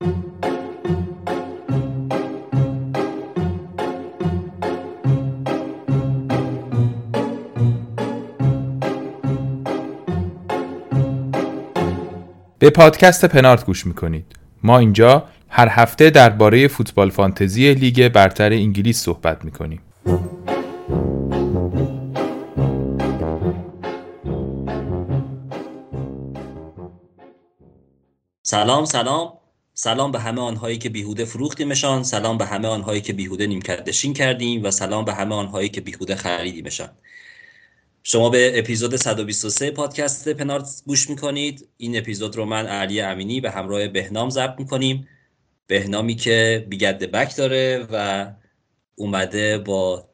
به پادکست پنارت گوش می‌کنید. ما اینجا هر هفته درباره فوتبال فانتزی لیگ برتر انگلیس صحبت می‌کنیم. سلام سلام. سلام به همه آنهایی که بیهوده فروختیمشان سلام به همه آنهایی که بیهوده نیمکردشین کردیم و سلام به همه آنهایی که بیهوده خریدیمشان. شما به اپیزود 123 پادکست پنارت گوش می‌کنید. این اپیزود رو من علی امینی به همراه بهنام ضبط می‌کنیم. بهنامی که بیگد بک داره و اومده با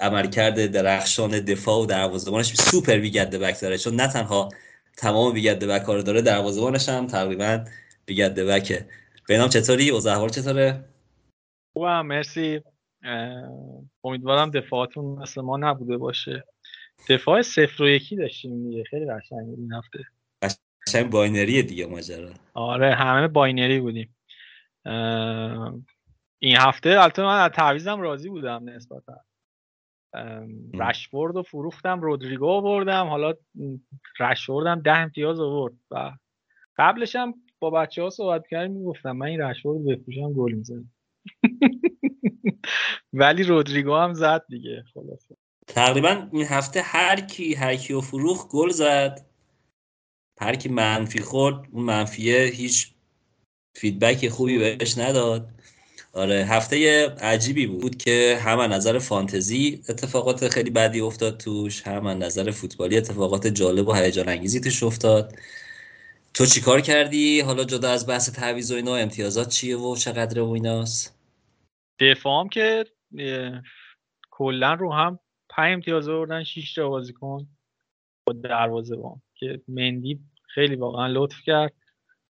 عملکرد درخشان دفاع و دروازه‌بانش. سوپر بیگد بک داره چون نه تنها تمام big at the back رو داره دروازه‌بانش هم تقریبا big at the back ه بهنام چطوری؟ اوضاع چطوره؟ خوبم مرسی. امیدوارم دفاعتون مثل ما نبوده باشه. دفاع صفر و یکی داشتیم دیگه. خیلی قشنگ این هفته. قشنگ binary ه دیگه ماجرا. آره همه binary بودیم. این هفته البته من از تعویضم راضی بودم نسبتا. رشفورد و فروختم رودریگو آوردم. حالا رشفوردم ده امتیاز آورد. و قبلش هم با بچه ها صحبت کردیم می‌گفتم من این رشفورد بفروشم گل می‌زنم. ولی رودریگو هم زد دیگه خلاصه. تقریبا این هفته هر کی هر کی و فروخ گل زد. هر کی منفی خورد اون منفیه هیچ فیدبک خوبی بهش نداد. آره هفته عجیبی بود که هم نظر فانتزی اتفاقات خیلی بدی افتاد توش هم نظر فوتبالی اتفاقات جالب و هیجان انگیزی توش افتاد. تو چیکار کردی؟ حالا جدا از بحث تعویض و اینا امتیازات چیه و چقدر و ایناست؟ دفاعم که کلا رو هم 5 امتیاز آوردن 6 تا بازیکن با دروازه بان. که مندی خیلی واقعا لطف کرد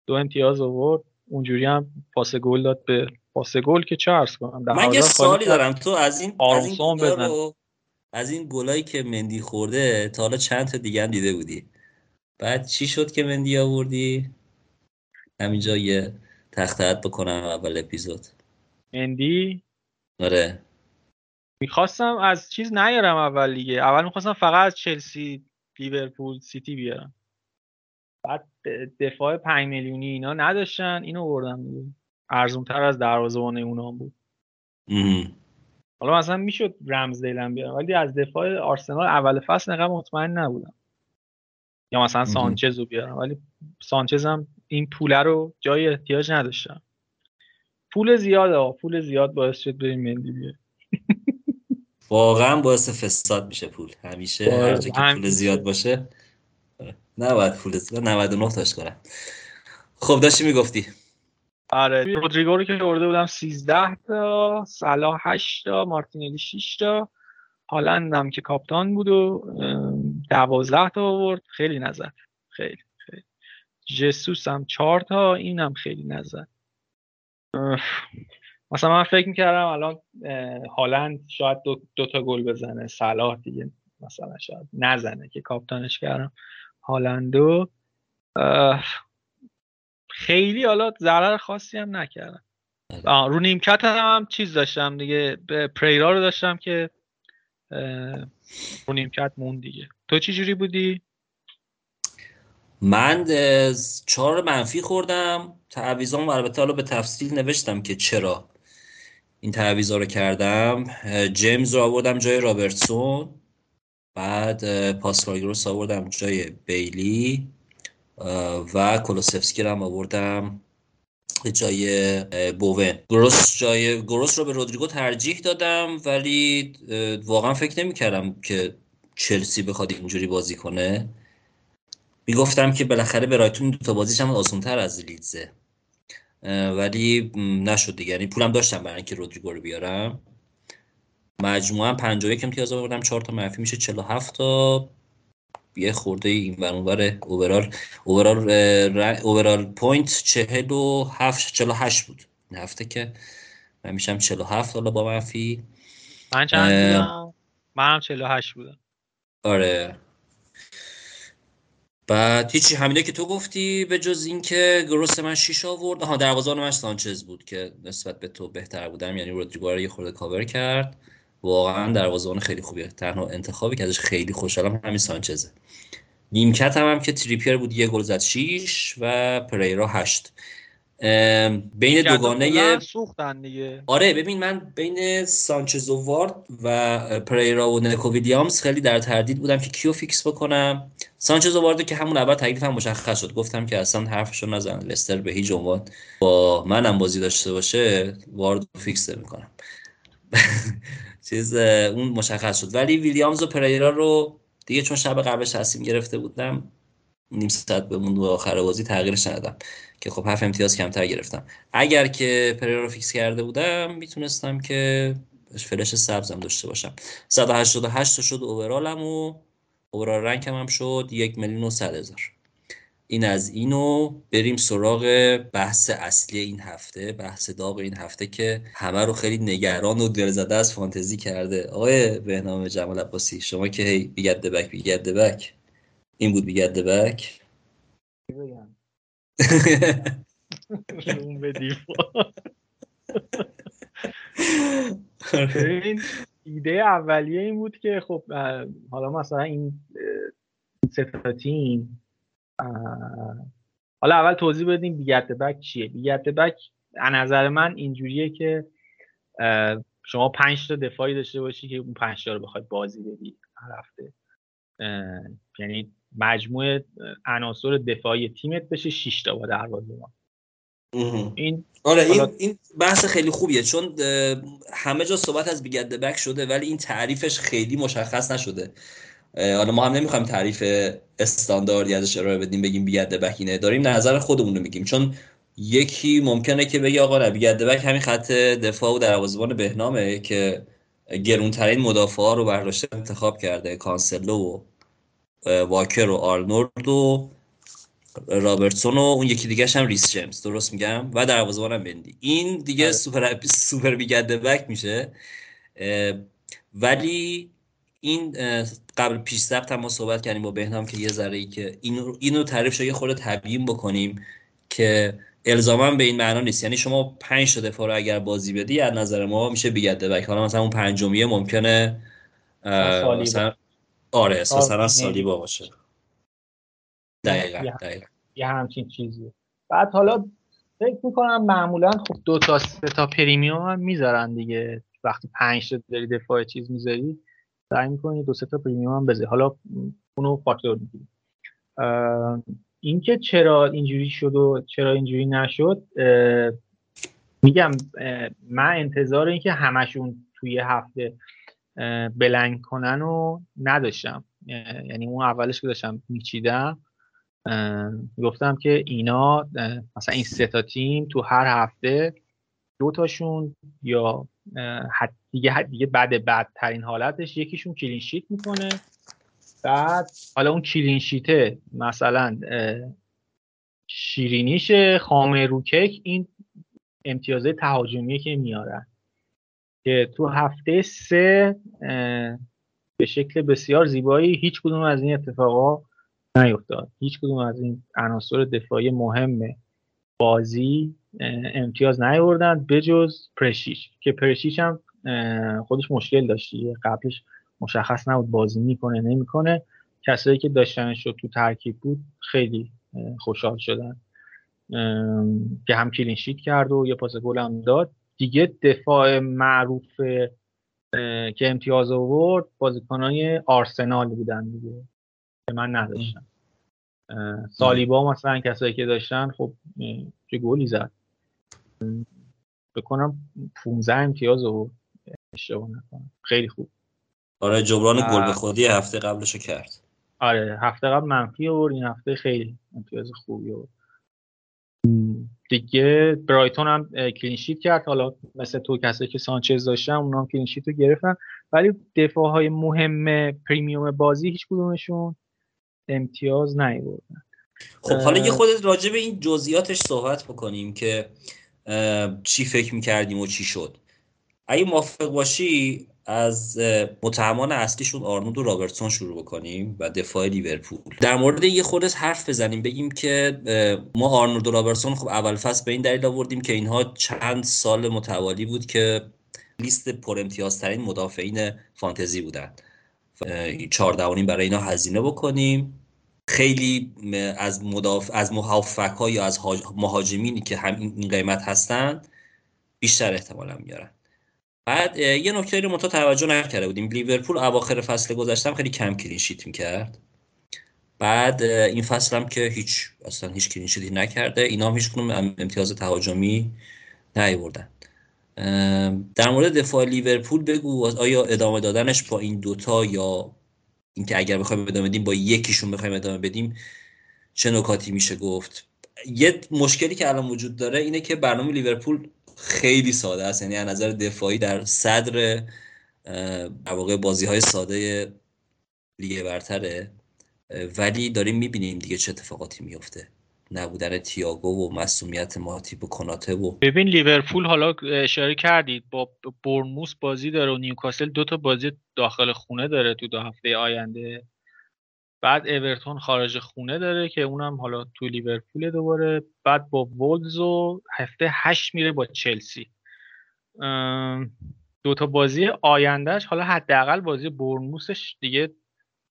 دو امتیاز آورد. اونجوری هم پاس گل داد به پاس گل که چه عرض کنم من یه سوالی دارم. تو از این از این از این گلایی که مندی خورده تا حالا چند تا دیگه هم دیده بودی؟ بعد چی شد که مندی آوردی؟ همینجا یه تختهت بکنم اول اپیزود. مندی؟ آره. می‌خواستم از چیز نیارم اول دیگه. اول می‌خواستم فقط از چلسی لیورپول سیتی بیارم. بعد دفاع 5 میلیونی اینا نداشتن اینو بردم دیگه. ارزون تر از دروازه‌بان اونا بود. حالا مثلا می‌شد رمز دیلم بیارم ولی از دفاع آرسنال اول فصل نقدر مطمئن نبودم. یا مثلا سانچز رو بیارم. ولی سانچز هم این پوله رو جای احتیاج نداشتم. پول زیاد پول زیاد باعث شد بریم مندی بیارم واقعا باعث فساد میشه پول. همیشه هر جا که پول زیاد باشه نباید پول زیاد. 99 تاش کنم خب داشتی می‌گفتی. آره رودریگو رو که ورده بودم 13 تا صلاح 8 تا مارتینلی 6 تا. هالند هم که کاپتان بود و 12 تا آورد خیلی نزد. خیلی خیلی. جسوس هم 4 تا این هم خیلی نزد. مثلا من فکر می‌کردم الان هالند شاید دو, دو تا گل بزنه. صلاح دیگه مثلا شاید نزنه که کاپتانش کردم. هالندو خیلی حالا ضرر خاصی هم نکردم. رو نیمکت هم, هم چیز داشتم دیگه پریرا رو داشتم که رو نیمکت مون دیگه. تو چی جوری بودی؟ من چهار منفی خوردم. تعویزان و البته حالا به تفصیل نوشتم که چرا این تعویضا رو کردم. جیمز رو آوردم جای رابرتسون. بعد پاسکال رو آوردم جای بیلی. و کولوسفسکی رو هم آوردم جای بوون گروس جای گروس رو به رودریگو ترجیح دادم ولی واقعا فکر نمی کردم که چلسی بخواد اینجوری بازی کنه. می‌گفتم که بالاخره برایتون دو تا بازیش هم آسانتر از لیدزه. ولی نشد دیگه. یعنی پولم داشتم برای اینکه رودریگو رو بیارم. مجموعا 51 امتیاز آوردم 4 تا منفی میشه 47 تا. یه خورده این ور اونور overall overall overall point 47 48 بود. این هفته که من میشم 47 حالا با منفی. من چند بودم؟ منم 48 بودم. آره. بعد هیچی همینه که تو گفتی به جز اینکه گروس من 6 آورد. ها دروازه‌بان من سانچز بود که نسبت به تو بهتر بودم. یعنی رودریگو رو یه خورده کاور کرد. واقعا دروازه‌بان خیلی خوبیه. تنها انتخابی که ازش خیلی خوشحالم همین سانچزه. نیمکت هم, هم که تریپیر بود یه گل زد 6 و پریرا 8 بین دوگانه سوختن دیگه. آره ببین من بین سانچز و وارد و پریرا و نکو ویلیامز خیلی در تردید بودم که کیو fix بکنم. سانچز و وارد که همون اول تکلیفم مشخص شد. گفتم که اصلا حرفشو نزن. لستر به هیچ عنوان با منم بازی داشته باشه وارد fix می‌کنم چیز اون مشخص شد. ولی ویلیامز و پریرا رو دیگه چون شب قبلش تصمیم گرفته بودم نیم ساعت بموند و آخر بازی تغییرش ندادم که خب هفت امتیاز کمتر گرفتم. اگر که پریرا رو fix کرده بودم می‌تونستم که فلش سبزم داشته باشم. 188 شد overall م و overall rank م هم شد یک میلیون و صد هزار. این از اینو بریم سراغ بحث اصلی این هفته بحث داغ این هفته که همه رو خیلی نگران و دلزده از فانتزی کرده. آقای بهنام جمال عباسی شما که هی big at back big at back این بود بیگد بک این ایده اولیه این بود که خب حالا مثلا این سه تیم حالا اول توضیح بدیم بیگت بک چیه. بیگت بک از نظر من اینجوریه که شما پنج تا دفاعی داشته باشی که اون پنج تا رو بخواید بازی بدی هر هفته. یعنی مجموع عناصر دفاعی تیمت بشه 6 تا با دروازه این آره این این بحث خیلی خوبیه چون همه جا صحبت از بیگد بک شده ولی این تعریفش خیلی مشخص نشده. حالا ما هم نمی‌خوایم تعریف استانداردی ازش ارائه بدیم بگیم بیگد بک اینه داریم نظر خودمون رو میگیم. چون یکی ممکنه که بگه آقا نه بیگد بک همین خط دفاع و دروازه‌بان بهنامه که گرونترین مدافعا رو برداشته انتخاب کرده کانسلو و واکر و آرنولد و رابرتسون و اون یکی دیگه هم ریس جیمز. درست میگم؟ و دروازه‌بانم بندی. این دیگه آره. super super big at back میشه. ولی این قبل پیش ضبط هم ما صحبت کردیم با بهنام که یه ذره ای که اینو اینو تعریف شو یه خورده تبیین بکنیم که الزاما به این معنا نیست. یعنی شما پنج تا دفاع رو اگر بازی بدی از نظر ما میشه big at back. حالا مثلا اون پنجمیه ممکنه مثلا آره اساسا سالیبا باشه. دقیقا دقیقا. یه همچین چیزی. بعد حالا فکر می‌کنم معمولا خب دو تا سه تا پریمیوم هم می‌ذارن دیگه. وقتی پنج تا داری دفاع چیز می‌ذاری سعی می‌کنی دو سه تا پریمیوم هم بذاری. حالا اونو فاکتور می‌گیری. اینکه چرا اینجوری شد و چرا اینجوری نشد میگم من انتظار اینکه همشون توی هفته بلنگ کنن و نداشتم. یعنی اون اولش که داشتم میچیدم گفتم که اینا مثلا این سه تا تیم تو هر هفته دو تاشون یا دیگه دیگه بعد بدترین حالتش یکیشون کلین شیت می‌کنه. بعد حالا اون کلین شیته مثلا شیرینیش خامه رو کیک این امتیازه تهاجمیه که میارن. که تو هفته سه به شکل بسیار زیبایی هیچ کدوم از این اتفاقا نیفتاد. هیچ کدوم از این عناصر دفاعی مهم بازی امتیاز نیاوردن بجز پرشیش که پرشیش هم خودش مشکل داشتی قبلش مشخص نبود بازی می‌کنه نمی‌کنه. کسایی که داشتنش رو تو ترکیب بود خیلی خوشحال شدن. که هم کلینشیت کرد و یه پاس گل هم داد. دیگه دفاع معروف که امتیاز آورد بازیکنای آرسنال بودن دیگه. که من نداشتم سالیبا مثلا کسایی که داشتن خب چه گلی زد. بکنم 15 امتیاز آورد. اشتباه نکنم. خیلی خوب. آره جبران گل به خودی هفته قبلشو کرد. آره هفته قبل منفی آورد این هفته خیلی امتیاز خوبی آورد. دیگه برایتون هم clean sheet کرد. حالا مثل تو کسایی که سانچز داشتن اونا هم clean sheet رو گرفتن. ولی دفاع های مهم پریمیوم بازی هیچ کدومشون امتیاز نیوردن خب حالا یه خودت راجع به این جزئیاتش صحبت بکنیم که چی فکر می‌کردیم و چی شد. اگه موافق باشی از متهمان اصلیشون آرنولد و رابرتسون شروع بکنیم و دفاع لیورپول. در مورد یه خورده حرف بزنیم بگیم که ما آرنولد و رابرتسون خب اول فصل به این دلیل آوردیم که اینها چند سال متوالی بود که لیست پر امتیازترین مدافعین فانتزی بودن. چهار برای اینا هزینه بکنیم. خیلی از مدافع از محافظ ها یا از مهاجمینی که هم این قیمت هستن بیشتر احتمالا میارن. بعد یه نکته رو متا توجه نکرده بودیم. لیورپول اواخر فصل گذشتم خیلی کم کلین شیت می‌کرد. بعد این فصل هم که هیچ اصلا هیچ کلین شیتی نکرده. اینا هم هیچ امتیاز تهاجمی نیوردن در مورد دفاع لیورپول بگو آیا ادامه دادنش با این دوتا یا اینکه اگر بخوایم ادامه بدیم با یکیشون بخوایم ادامه بدیم چه نکاتی میشه گفت؟ یه مشکلی که الان وجود داره اینه که برنامه لیورپول خیلی ساده است. یعنی از نظر دفاعی در صدر در واقع بازی های ساده لیگ برتره. ولی داریم می‌بینیم دیگه چه اتفاقاتی میفته نبودن تیاگو و مسئولیت ماتیب و کناته و ببین لیورپول حالا اشاره کردید با بورنموث بازی داره و نیوکاسل دو تا بازی داخل خونه داره تو دو هفته آینده. بعد اورتون خارج خونه داره که اونم حالا تو لیورپول دوباره. بعد با وولوز و هفته هشت میره با چلسی. دو تا بازی آیندهش حالا حداقل بازی بورنموثش دیگه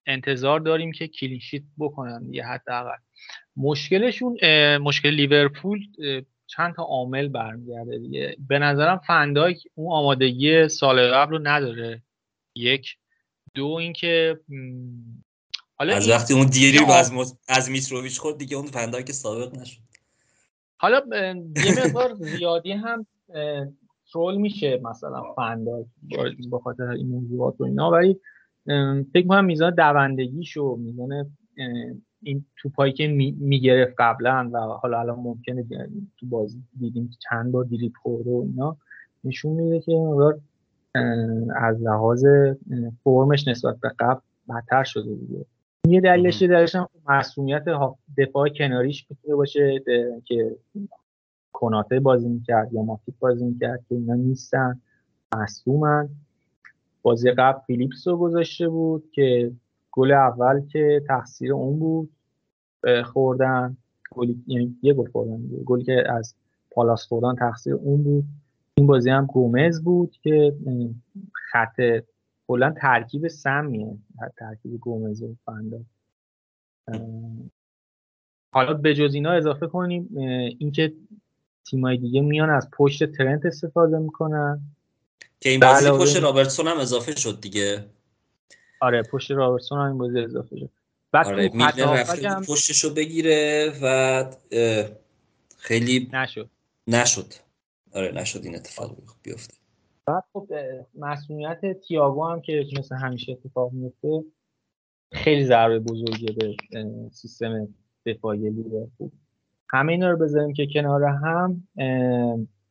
انتظار داریم که clean sheet بکنن دیگه حداقل. مشکلشون مشکل لیورپول چند تا عامل برمیگرده دیگه. به نظرم فندایک اون آمادگی سال قبل رو نداره. یک. دو اینکه حالا از وقتی اون دیری از, مز... از میتروویچ خورد دیگه اون فندایک سابق نشد. حالا یه مقدار زیادی هم ترول میشه مثلا فندایک با خاطر این موضوعات و اینا. ولی فکر کنم میزان دوندگیش و میزان این توپایی که می‌گرفت قبلا و حالا الان ممکنه تو بازی دیدیم چند بار دیریب خورده و اینا نشون میده که مقدار از لحاظ فرمش نسبت به قبل بدتر شده دیگه. یه دلیلش دلیلش هم مسئولیت دفاع کناریش می‌تونه باشه که کناته بازی می‌کرد یا ماتیک بازی می‌کرد که اینا نیستن مصومن بازی قبل فیلیپس رو گذاشته بود که گل اول که تقصیر اون بود خوردن. گلی یعنی یه گل خوردن گلی که از پالاس خوردن تقصیر اون بود. این بازی هم گومز بود که خط کلا ترکیب سمیه. ترکیب گومز و فندا. حالا به جز اینا اضافه کنیم اینکه تیمای دیگه میان از پشت ترنت استفاده می‌کنن. که این بازی پشت رابرتسون هم اضافه شد دیگه. آره پشت رابرتسون هم این بازی اضافه شد. بعد آره هم... پشتشو بگیره و خیلی نشد. نشد. آره نشد این اتفاق بیفته. بعد خب مسئولیت تییاگو هم که مثل همیشه اتفاق میفته خیلی ضربه بزرگی به سیستم دفاعی لیورپول. همه اینا رو بذاریم که کنار هم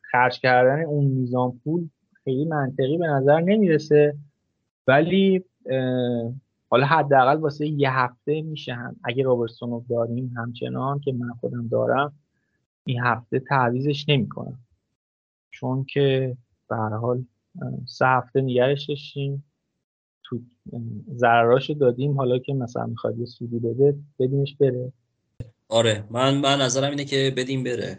خرج کردن اون میزان پول خیلی منطقی به نظر نمی‌رسه. ولی حالا حداقل واسه یه هفته میشه هم. اگه رابرتسون رو داریم همچنان که من خودم دارم این هفته تعویزش نمی‌کنم. چون که به حال سه هفته نگرش داشتیم. تو ضرراشو دادیم. حالا که مثلا می‌خواد یه سودی بده بدینش بره. آره من من نظرم اینه که بدیم بره.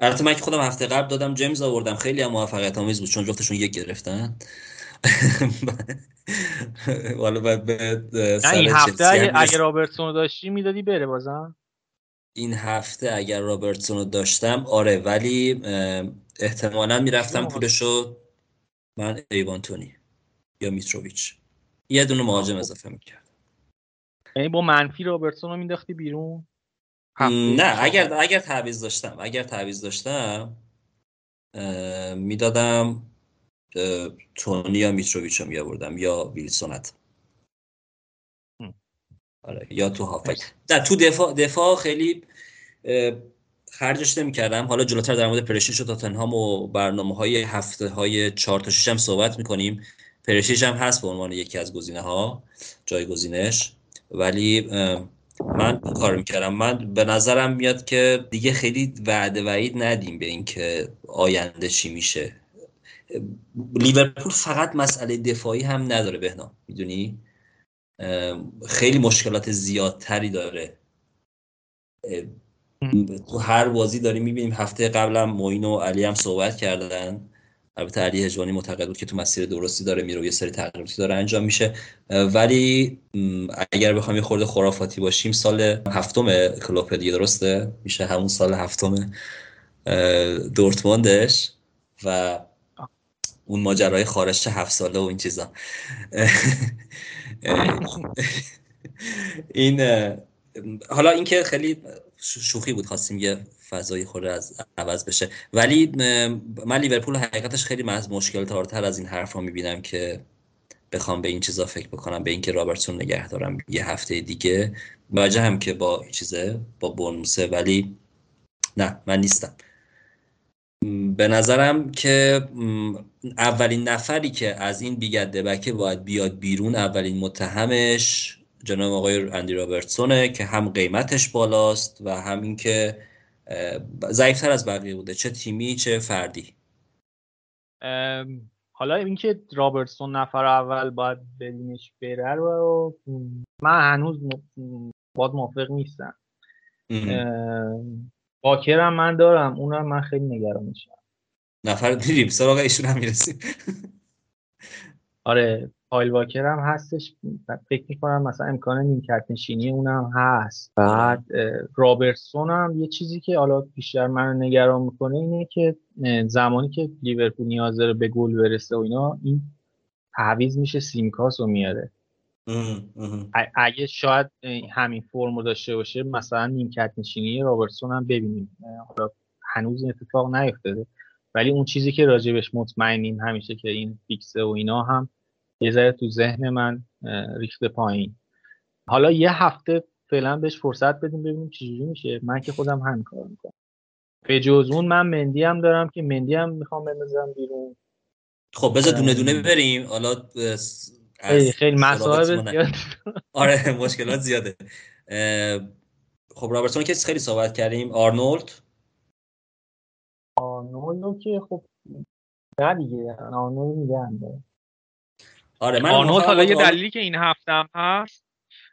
البته من که خودم هفته قبل دادم جیمز آوردم. خیلی هم موفقیت آمیز بود چون جفتشون یک گرفتن. والا به این هفته اگه, اگه رابرتسون رو داشتی می‌دادی بره بازم؟ این هفته اگر رابرتسون رو داشتم آره ولی احتمالا می‌رفتم پولشو من ایوانتونی یا میتروویچ. یه دونه مهاجم اضافه می‌کرد یعنی با منفی رابرتسون رو مینداختی بیرون؟ نه اگر اگر تعویض داشتم اگر تعویض داشتم می‌دادم تونی یا میتروویچ رو میآوردم یا ویلسونت. آره یا تو هافک. نه تو دفاع دفاع خیلی خرجش نمی‌کردم. حالا جلوتر در مورد پرشیش و تاتنهام و برنامه های هفته های 4 تا 6 هم صحبت می‌کنیم. پرشیش هم هست به عنوان یکی از گزینه ها جایگزینش. ولی من کار می‌کردم. من به نظرم میاد که دیگه خیلی وعده وعید ندیم به اینکه آینده چی میشه. لیورپول فقط مسئله دفاعی هم نداره بهنا می‌دونی؟ خیلی مشکلات زیادتری داره. تو هر بازی داریم می‌بینیم هفته قبلم موین و علی هم صحبت کردن. البته علی هجوانی معتقد بود که تو مسیر درستی داره میره یه سری تغییراتی داره انجام میشه. ولی اگر بخوایم یه خورده خرافاتی باشیم سال هفتم کلوپ دیگه درسته؟ میشه همون سال هفتم دورتموندش. و اون ماجرای خارش هفت ساله و این چیزا. این حالا اینکه خیلی شوخی بود خواستیم یه فضای خورده از عوض بشه. ولی من لیورپول حقیقتش خیلی از مشکل تارتر از این حرف ها می‌بینم که بخوام به این چیزا فکر بکنم به اینکه رابرتسون نگه دارم یه هفته دیگه. مواجه هم که با چیزه با بونموسه ولی نه من نیستم. به نظرم که اولین نفری که از این بیگده بکه باید بیاد بیرون اولین متهمش جناب آقای اندی رابرتسونه که هم قیمتش بالاست و هم اینکه ضعیفتر از بقیه بوده چه تیمی چه فردی. حالا اینکه رابرتسون نفر اول باید ببینش بره رو من هنوز باید موافق نیستم. باکرم من دارم اونم من خیلی نگران میشم. نفر دیریم سراغ ایشون هم می‌رسیم. آره پایل واکر هم هستش فکر می‌کنم مثلا امکان نیمکت نشینی اونم هست. بعد رابرتسون هم یه چیزی که حالا بیشتر من نگران می‌کنه اینه که زمانی که لیورپول نیاز داره به گل برسه و اینا این تعویض میشه سیمکاس رو میاره. اگه شاید همین فرمو داشته باشه مثلا نیمکت نشینی رابرتسون هم ببینیم. حالا هنوز این اتفاق نیفتاده. ولی اون چیزی که راجبش مطمئنیم همیشه که این فیکسه و اینا هم یه ذره تو ذهن من ریخته پایین. حالا یه هفته فعلا بهش فرصت بدیم ببینیم چجوری میشه. من که خودم همین کار می‌کنم. به جز اون من مندی هم دارم که مندی هم می‌خوام بندازم بیرون. خب بذار دونه دونه بریم. حالا خیلی خیلی مسائل زیاد. آره مشکلات زیاده. خب رابرتسون که خیلی صحبت کردیم. آرنولد؟ آرنولد که خب نه دیگه. آرنولد میگم آره من آرنولد حالا یه دلیلی که این هفته هم هست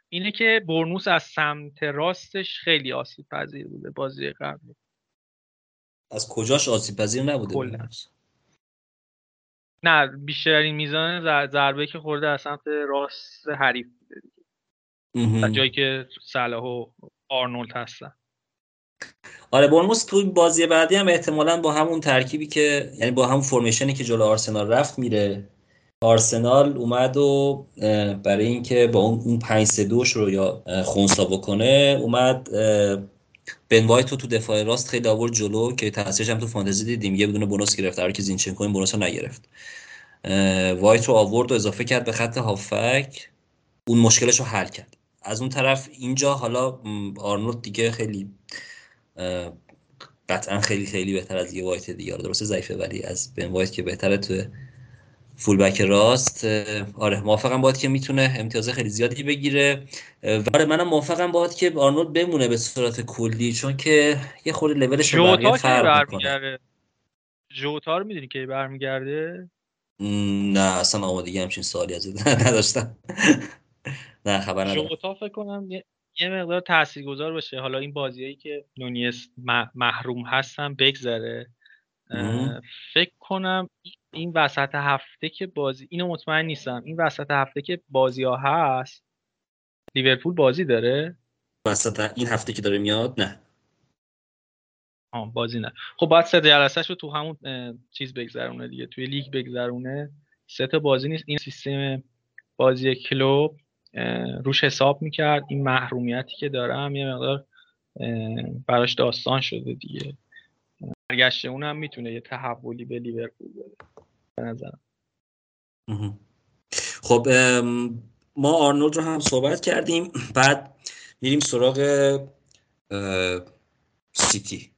اینه که برنوس از سمت راستش خیلی آسیب پذیر بوده بازی قبل از کجاش آسیب پذیر نبوده نه بیشترین میزان ضربه که خورده از سمت راست حریف بوده دیگه. جایی که صلاح و آرنولد هستن. آره برنموس تو بازی بعدی هم احتمالا با همون ترکیبی که یعنی با همون فرمیشنی که جلو آرسنال رفت میره. آرسنال اومد و برای اینکه با اون 5 3 رو یا خونسا بکنه اومد بن وایت تو دفاع راست خیلی آورد جلو که تاثیرش هم تو فانتزی دیدیم. یه بدون بونوس گرفت. هر که زینچنکو این بونوس رو نگرفت. وایت رو آورد و اضافه کرد به خط هافک. اون مشکلش رو حل کرد. از اون طرف اینجا حالا آرنولد دیگه خیلی قطعا خیلی خیلی بهتر از بن وایت دیگه. درسته ضعیفه ولی از بن وایت که بهتره تو full back راست آره موافقم باید که می‌تونه امتیاز خیلی زیادی بگیره. آره منم موافقم باید که آرنولد بمونه به صورت کلی چون که یه خورده لولش رو بقیه فرق می‌کنه. جوتا رو می‌دونی که برمیگرده؟ نه اصلا آمادگی همچین سوالی از نداشتم. نه خبر ندارم. جوتا فکر کنم یه مقدار تاثیرگذار باشه. حالا این بازیایی که نونیس محروم هستن بگذره. فکر کنم این وسط هفته که بازی اینو مطمئن نیستم. این وسط هفته که بازی ها هست لیورپول بازی داره؟ وسط این هفته که داره میاد نه. آه بازی نه. خب باید سه جلسه رو تو همون چیز بگذرونه دیگه توی لیگ بگذرونه. سه تا بازی نیست. این سیستم بازی کلوب روش حساب می‌کرد. این محرومیتی که دارم یه مقدار براش داستان شده دیگه. برگشت اونم می‌تونه یه تحولی به لیورپول بده. به نظرم. خب ما آرنولد رو هم صحبت کردیم. بعد میریم سراغ سیتی.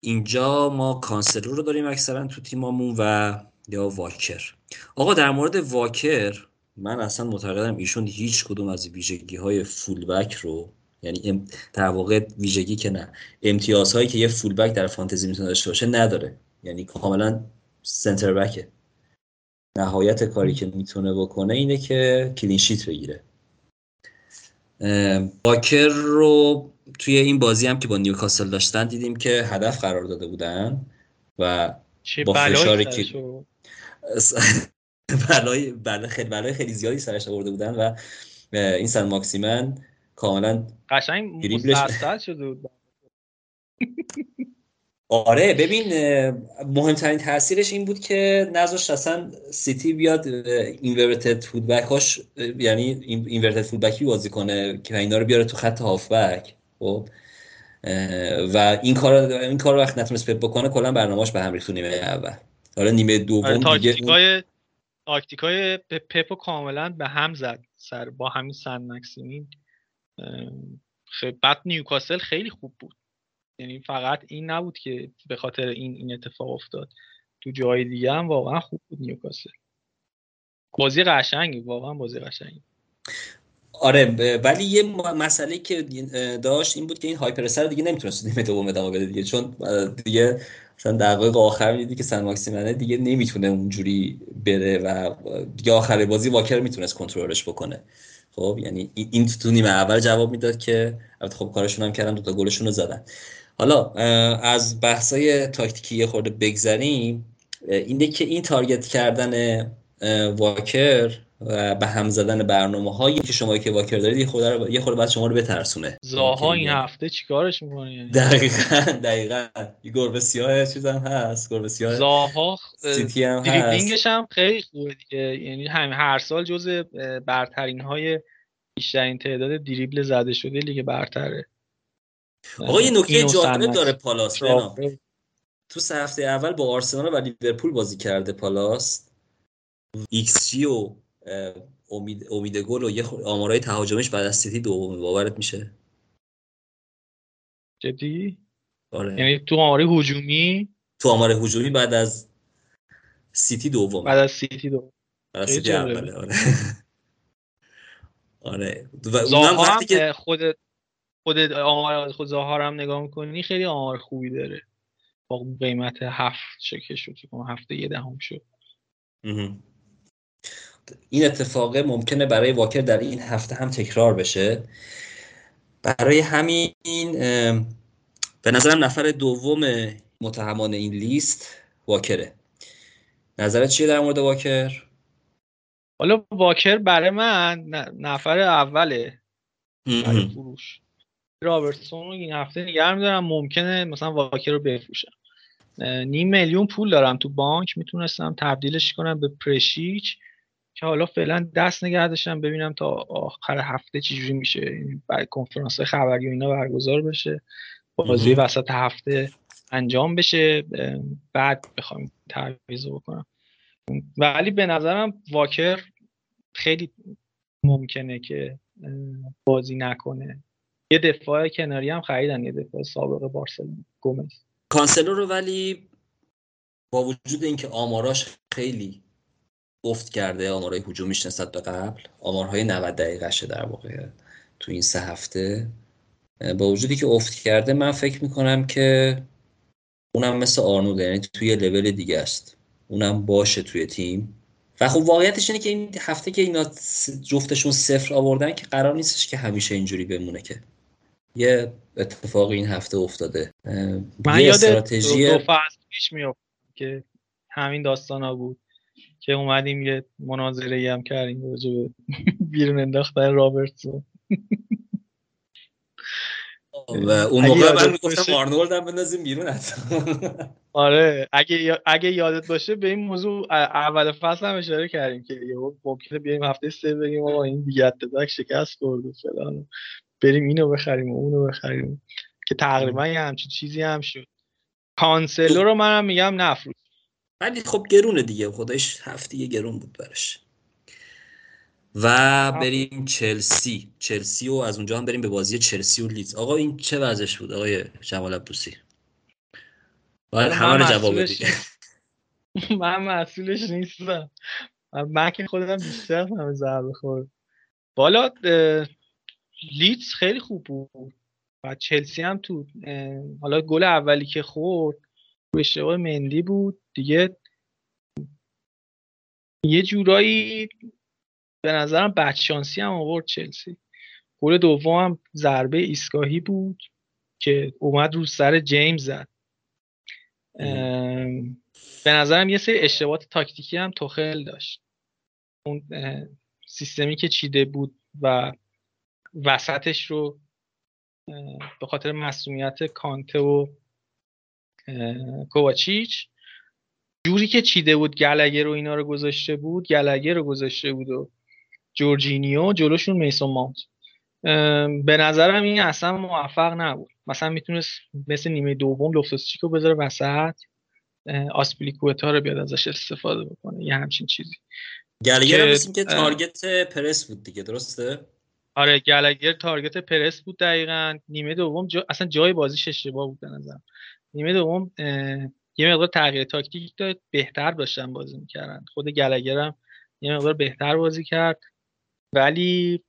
اینجا ما کانسلو رو داریم اکثرا تو تیمامون و یا واکر. آقا در مورد واکر من اصلا معتقدم ایشون هیچ کدوم از ویژگی های full back رو یعنی در واقع ویژگی که نه. امتیازهایی که یه full back در فانتزی می‌تونه داشته باشه نداره. یعنی کاملا center back ه نهایت کاری که می‌تونه بکنه اینه که clean sheet بگیره. باکر رو توی این بازی هم که با نیوکاسل داشتن دیدیم که هدف قرار داده بودن و با فشاری که بلای بله خیلی بلای خیلی زیادی سرش آورده بودن و این سن ماکسیمن کاملا قشنگ مسلسل شده بود. آره ببین مهمترین تاثیرش این بود که نذاشت اصلا سیتی بیاد اینورتد فودبک هاش یعنی اینورتد فودبکی بازی کنه که اینا رو بیاره تو خط هافبک خب؟ و این کار این کار وقت نتونست پپ بکنه کلا برنامه‌اش به هم ریخت نیمه اول. حالا نیمه دوم آره، دیگه تاکتیکای پپ کاملا به هم زد سر با همین سن مکسیمین. بعد نیوکاسل خیلی خوب بود. یعنی فقط این نبود که به خاطر این این اتفاق افتاد. تو جای دیگه هم واقعا خوب بود نیوکاسل. بازی قشنگی واقعا بازی قشنگی. آره ولی یه مسئله که داشت این بود که این هایپرسر دیگه نمی‌تونست نیمه دوم ادامه بده دیگه. چون دیگه مثلا دقایق آخر می‌دیدی که سن ماکسیمنه دیگه نمی‌تونه اونجوری بره و دیگه آخر بازی واکر می‌تونست کنترلش بکنه. خب یعنی این تو نیمه اول جواب می‌داد که البته خب کارشون هم کردن دو تا گلشون رو زدن. حالا از بحثای تاکتیکی خورده بگذریم. اینه که این تارگت کردن واکر و به هم زدن برنامه هایی که شما که واکر دارید یه خورده یه خورده بعد شما رو بترسونه. زاها این هفته چیکارش می‌کنه یعنی؟ دقیقاً دقیقاً. یه گربه سیاه چیز هم هست گربه سیاه زاها سیتی هم هست. هم خیلی خوبه دیگه. یعنی هم هر سال جز برترین های بیشترین تعداد دریبل زده شده لیگ برتره. آقا یه نکته جالب داره پالاس تو سه هفته اول با آرسنال و لیورپول بازی کرده پالاس. ایکس جی و امید, امید گل و یه آمارای تهاجمش بعد از سیتی دوم باورت میشه؟ جدی؟ آره. یعنی تو آمار هجومی؟ تو آمار هجومی بعد از سیتی دوم. بعد از سیتی دوم. بعد از سیتی اوله آره. آره. و اونم وقتی که خود خود آمار خود زاهار هم نگاه می‌کنی خیلی آمار خوبی داره. با قیمت هفت چکه شد هفته یه دهم شد. این اتفاق ممکنه برای واکر در این هفته هم تکرار بشه. برای همین به نظرم نفر دوم متهمان این لیست واکره. نظرت چیه در مورد واکر؟ حالا واکر برای من نفر اوله. برای فروش. رابرتسون رو این هفته نگه میدارم. ممکنه مثلا واکر رو بفروشم نیم میلیون پول دارم تو بانک. می‌تونستم تبدیلش کنم به پرشیچ. که حالا فعلا دست نگه داشتم ببینم تا آخر هفته چجوری میشه. یعنی برای کنفرانس خبری و اینا برگزار بشه. بازی وسط هفته انجام بشه. بعد بخوام تعویض بکنم. ولی به نظرم واکر خیلی ممکنه که بازی نکنه. یه دفاع کناری هم خریدن یه دفاع سابق بارسلونا. گومز. کانسلو رو ولی با وجود اینکه آماراش خیلی افت کرده آمارهای هجومیش نسبت به قبل. آمارهای 90 دقیقه در واقع تو این سه هفته. با وجودی که افت کرده من فکر می‌کنم که اونم مثل آرنولد یعنی توی لول دیگه است. اونم باشه توی تیم. و خب واقعیتش اینه که این هفته که اینا جفتشون صفر آوردن که قرار نیستش که همیشه اینجوری بمونه که. یه اتفاق این هفته افتاده. من یاد استراتژی دو, دو پیش که همین داستان ها بود. که اومدیم یه مناظره هم کردیم راجع به بیرون انداختن رابرتسون و اون موقع من می‌گفتم آرنولد هم بندازیم بیرون آره اگه اگه یادت باشه به این موضوع اول فصل هم اشاره کردیم که یه ممکنه بیایم هفته سه بگیم آقا این دیگه اتفاق شکست خورد فلان. بریم اینو بخریم و اونو بخریم. که تقریبا یه همچین چیزی هم شد. کانسلو رو منم میگم نفروش ولی خب گرونه دیگه خودش هفته گرون بود برش و بریم چلسی. چلسی و از اونجا هم بریم به بازی چلسی و لیدز. آقا این چه وضعش بود آقای جمال عبوسی باید همه رو جواب بدی. من مسئولش نیستم. من که خودم بیشتر همه ضربه خورد. بالا لیدز خیلی خوب بود. و چلسی هم تو حالا گل اولی که خورد اشتباه مندی بود. دیگه یه جورایی به نظرم بدشانسی هم آورد چلسی. گل دوم ضربه ایستگاهی بود که اومد رو سر جیمز زد. به نظرم یه سری اشتباهات تاکتیکی هم توخل داشت. اون سیستمی که چیده بود و وسطش رو به خاطر مسئولیت کانته و کوواچیچ جوری که چیده بود گلگر رو اینا رو گذاشته بود گلگر رو گذاشته بود و جورجینیو جلوشون میسون ماونت. به نظرم این اصلا موفق نبود. مثلا می‌تونست مثل نیمه دوم لوفتوس رو بذاره وسط آسپلیکوتا رو بیاد ازش استفاده بکنه یه همچین چیزی. گلگر مثل که تارگت پرس بود دیگه درسته؟ آره گلگر تارگت پرس بود دقیقا. نیمه دوم جا... اصلا جای بازیش اشتباه بود نظرم. نیمه دوم یه مقدار تغییر تاکتیک داد بهتر داشتن بازی می‌کردن. خود گلگر هم یه مقدار بهتر بازی کرد. ولی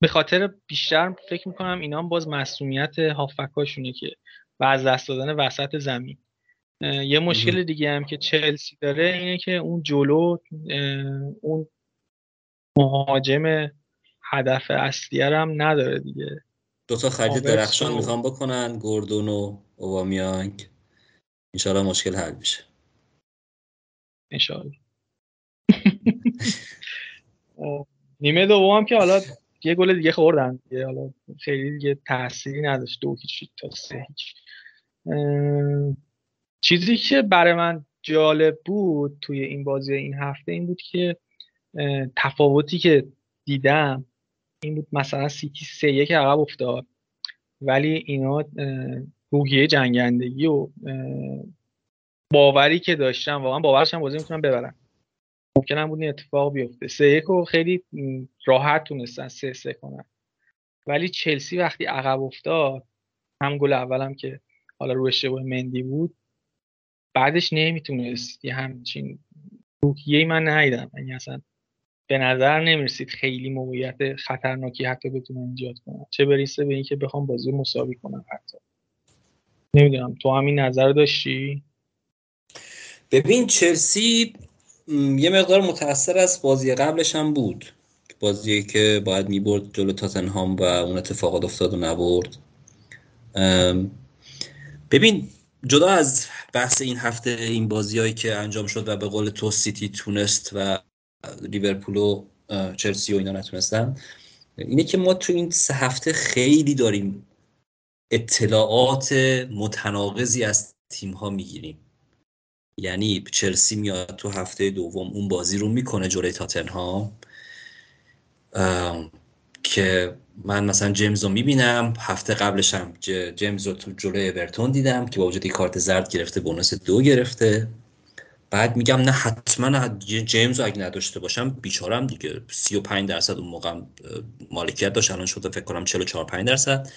به خاطر بیشتر فکر می‌کنم اینا هم باز مسئولیت هافکاشونه که و از دست دادن وسط زمین. یه مشکل دیگه هم که چلسی داره اینه که اون جلو اون مهاجم هدف اصلی هم نداره دیگه. دوتا خرید درخشان می‌خوام بکنن گوردون و اووامیانگ انشالله مشکل حل میشه. انشالله نیمه دوم که حالا یه گل دیگه خوردن. دیگه حالا خیلی دیگه تأثیری نداشت. دو هیچ تا سه هیچ. چیزی که برای من جالب بود توی این بازی این هفته این بود که تفاوتی که دیدم این بود مثلا سیتی سه یک عقب افتاد. ولی اینا روحیه جنگندگی و باوری که داشتن واقعا باورش هم بازی می‌تونن ببرن ممکن بود این اتفاق بیفته. سه یک خیلی راحت تونستن سه سه کنن. ولی چلسی وقتی عقب افتاد هم گل اولم که حالا رو اشتباه مندی بود بعدش نمی‌تونست. یه همچین روحیه من ندیدم. یعنی اصلا به نظر نمی‌رسید خیلی موقعیت خطرناکی حتی بتونن ایجاد کنن. چه برسه به اینکه بخوام بازی مساوی کنن حتی. نمی‌دونم. تو همین نظر داشتی؟ ببین چلسی یه مقدار متاثر از بازی قبلش هم بود. بازی که باید می‌برد جلو تاتنهام و اون اتفاقات افتاد و نبرد. ببین جدا از بحث این هفته این بازیهایی که انجام شد و به قول تو سیتی تونست و لیورپول و چلسی و اینا نتونستن اینه که ما تو این سه هفته خیلی داریم اطلاعات متناقضی از تیم ها می‌گیریم. یعنی چلسی میاد تو هفته دوم اون بازی رو می‌کنه جلوی تاتنهام که من مثلا جیمز رو می‌بینم. هفته قبلش هم جیمز رو تو جلوی اورتون دیدم که با وجود کارت زرد گرفته بونس دو گرفته. بعد میگم نه حتما جیمز رو اگه نداشته باشم بیچارم دیگه. 35 درصد اون موقع مالکیت داشت. الان شده فکر کنم 44 5 درصد.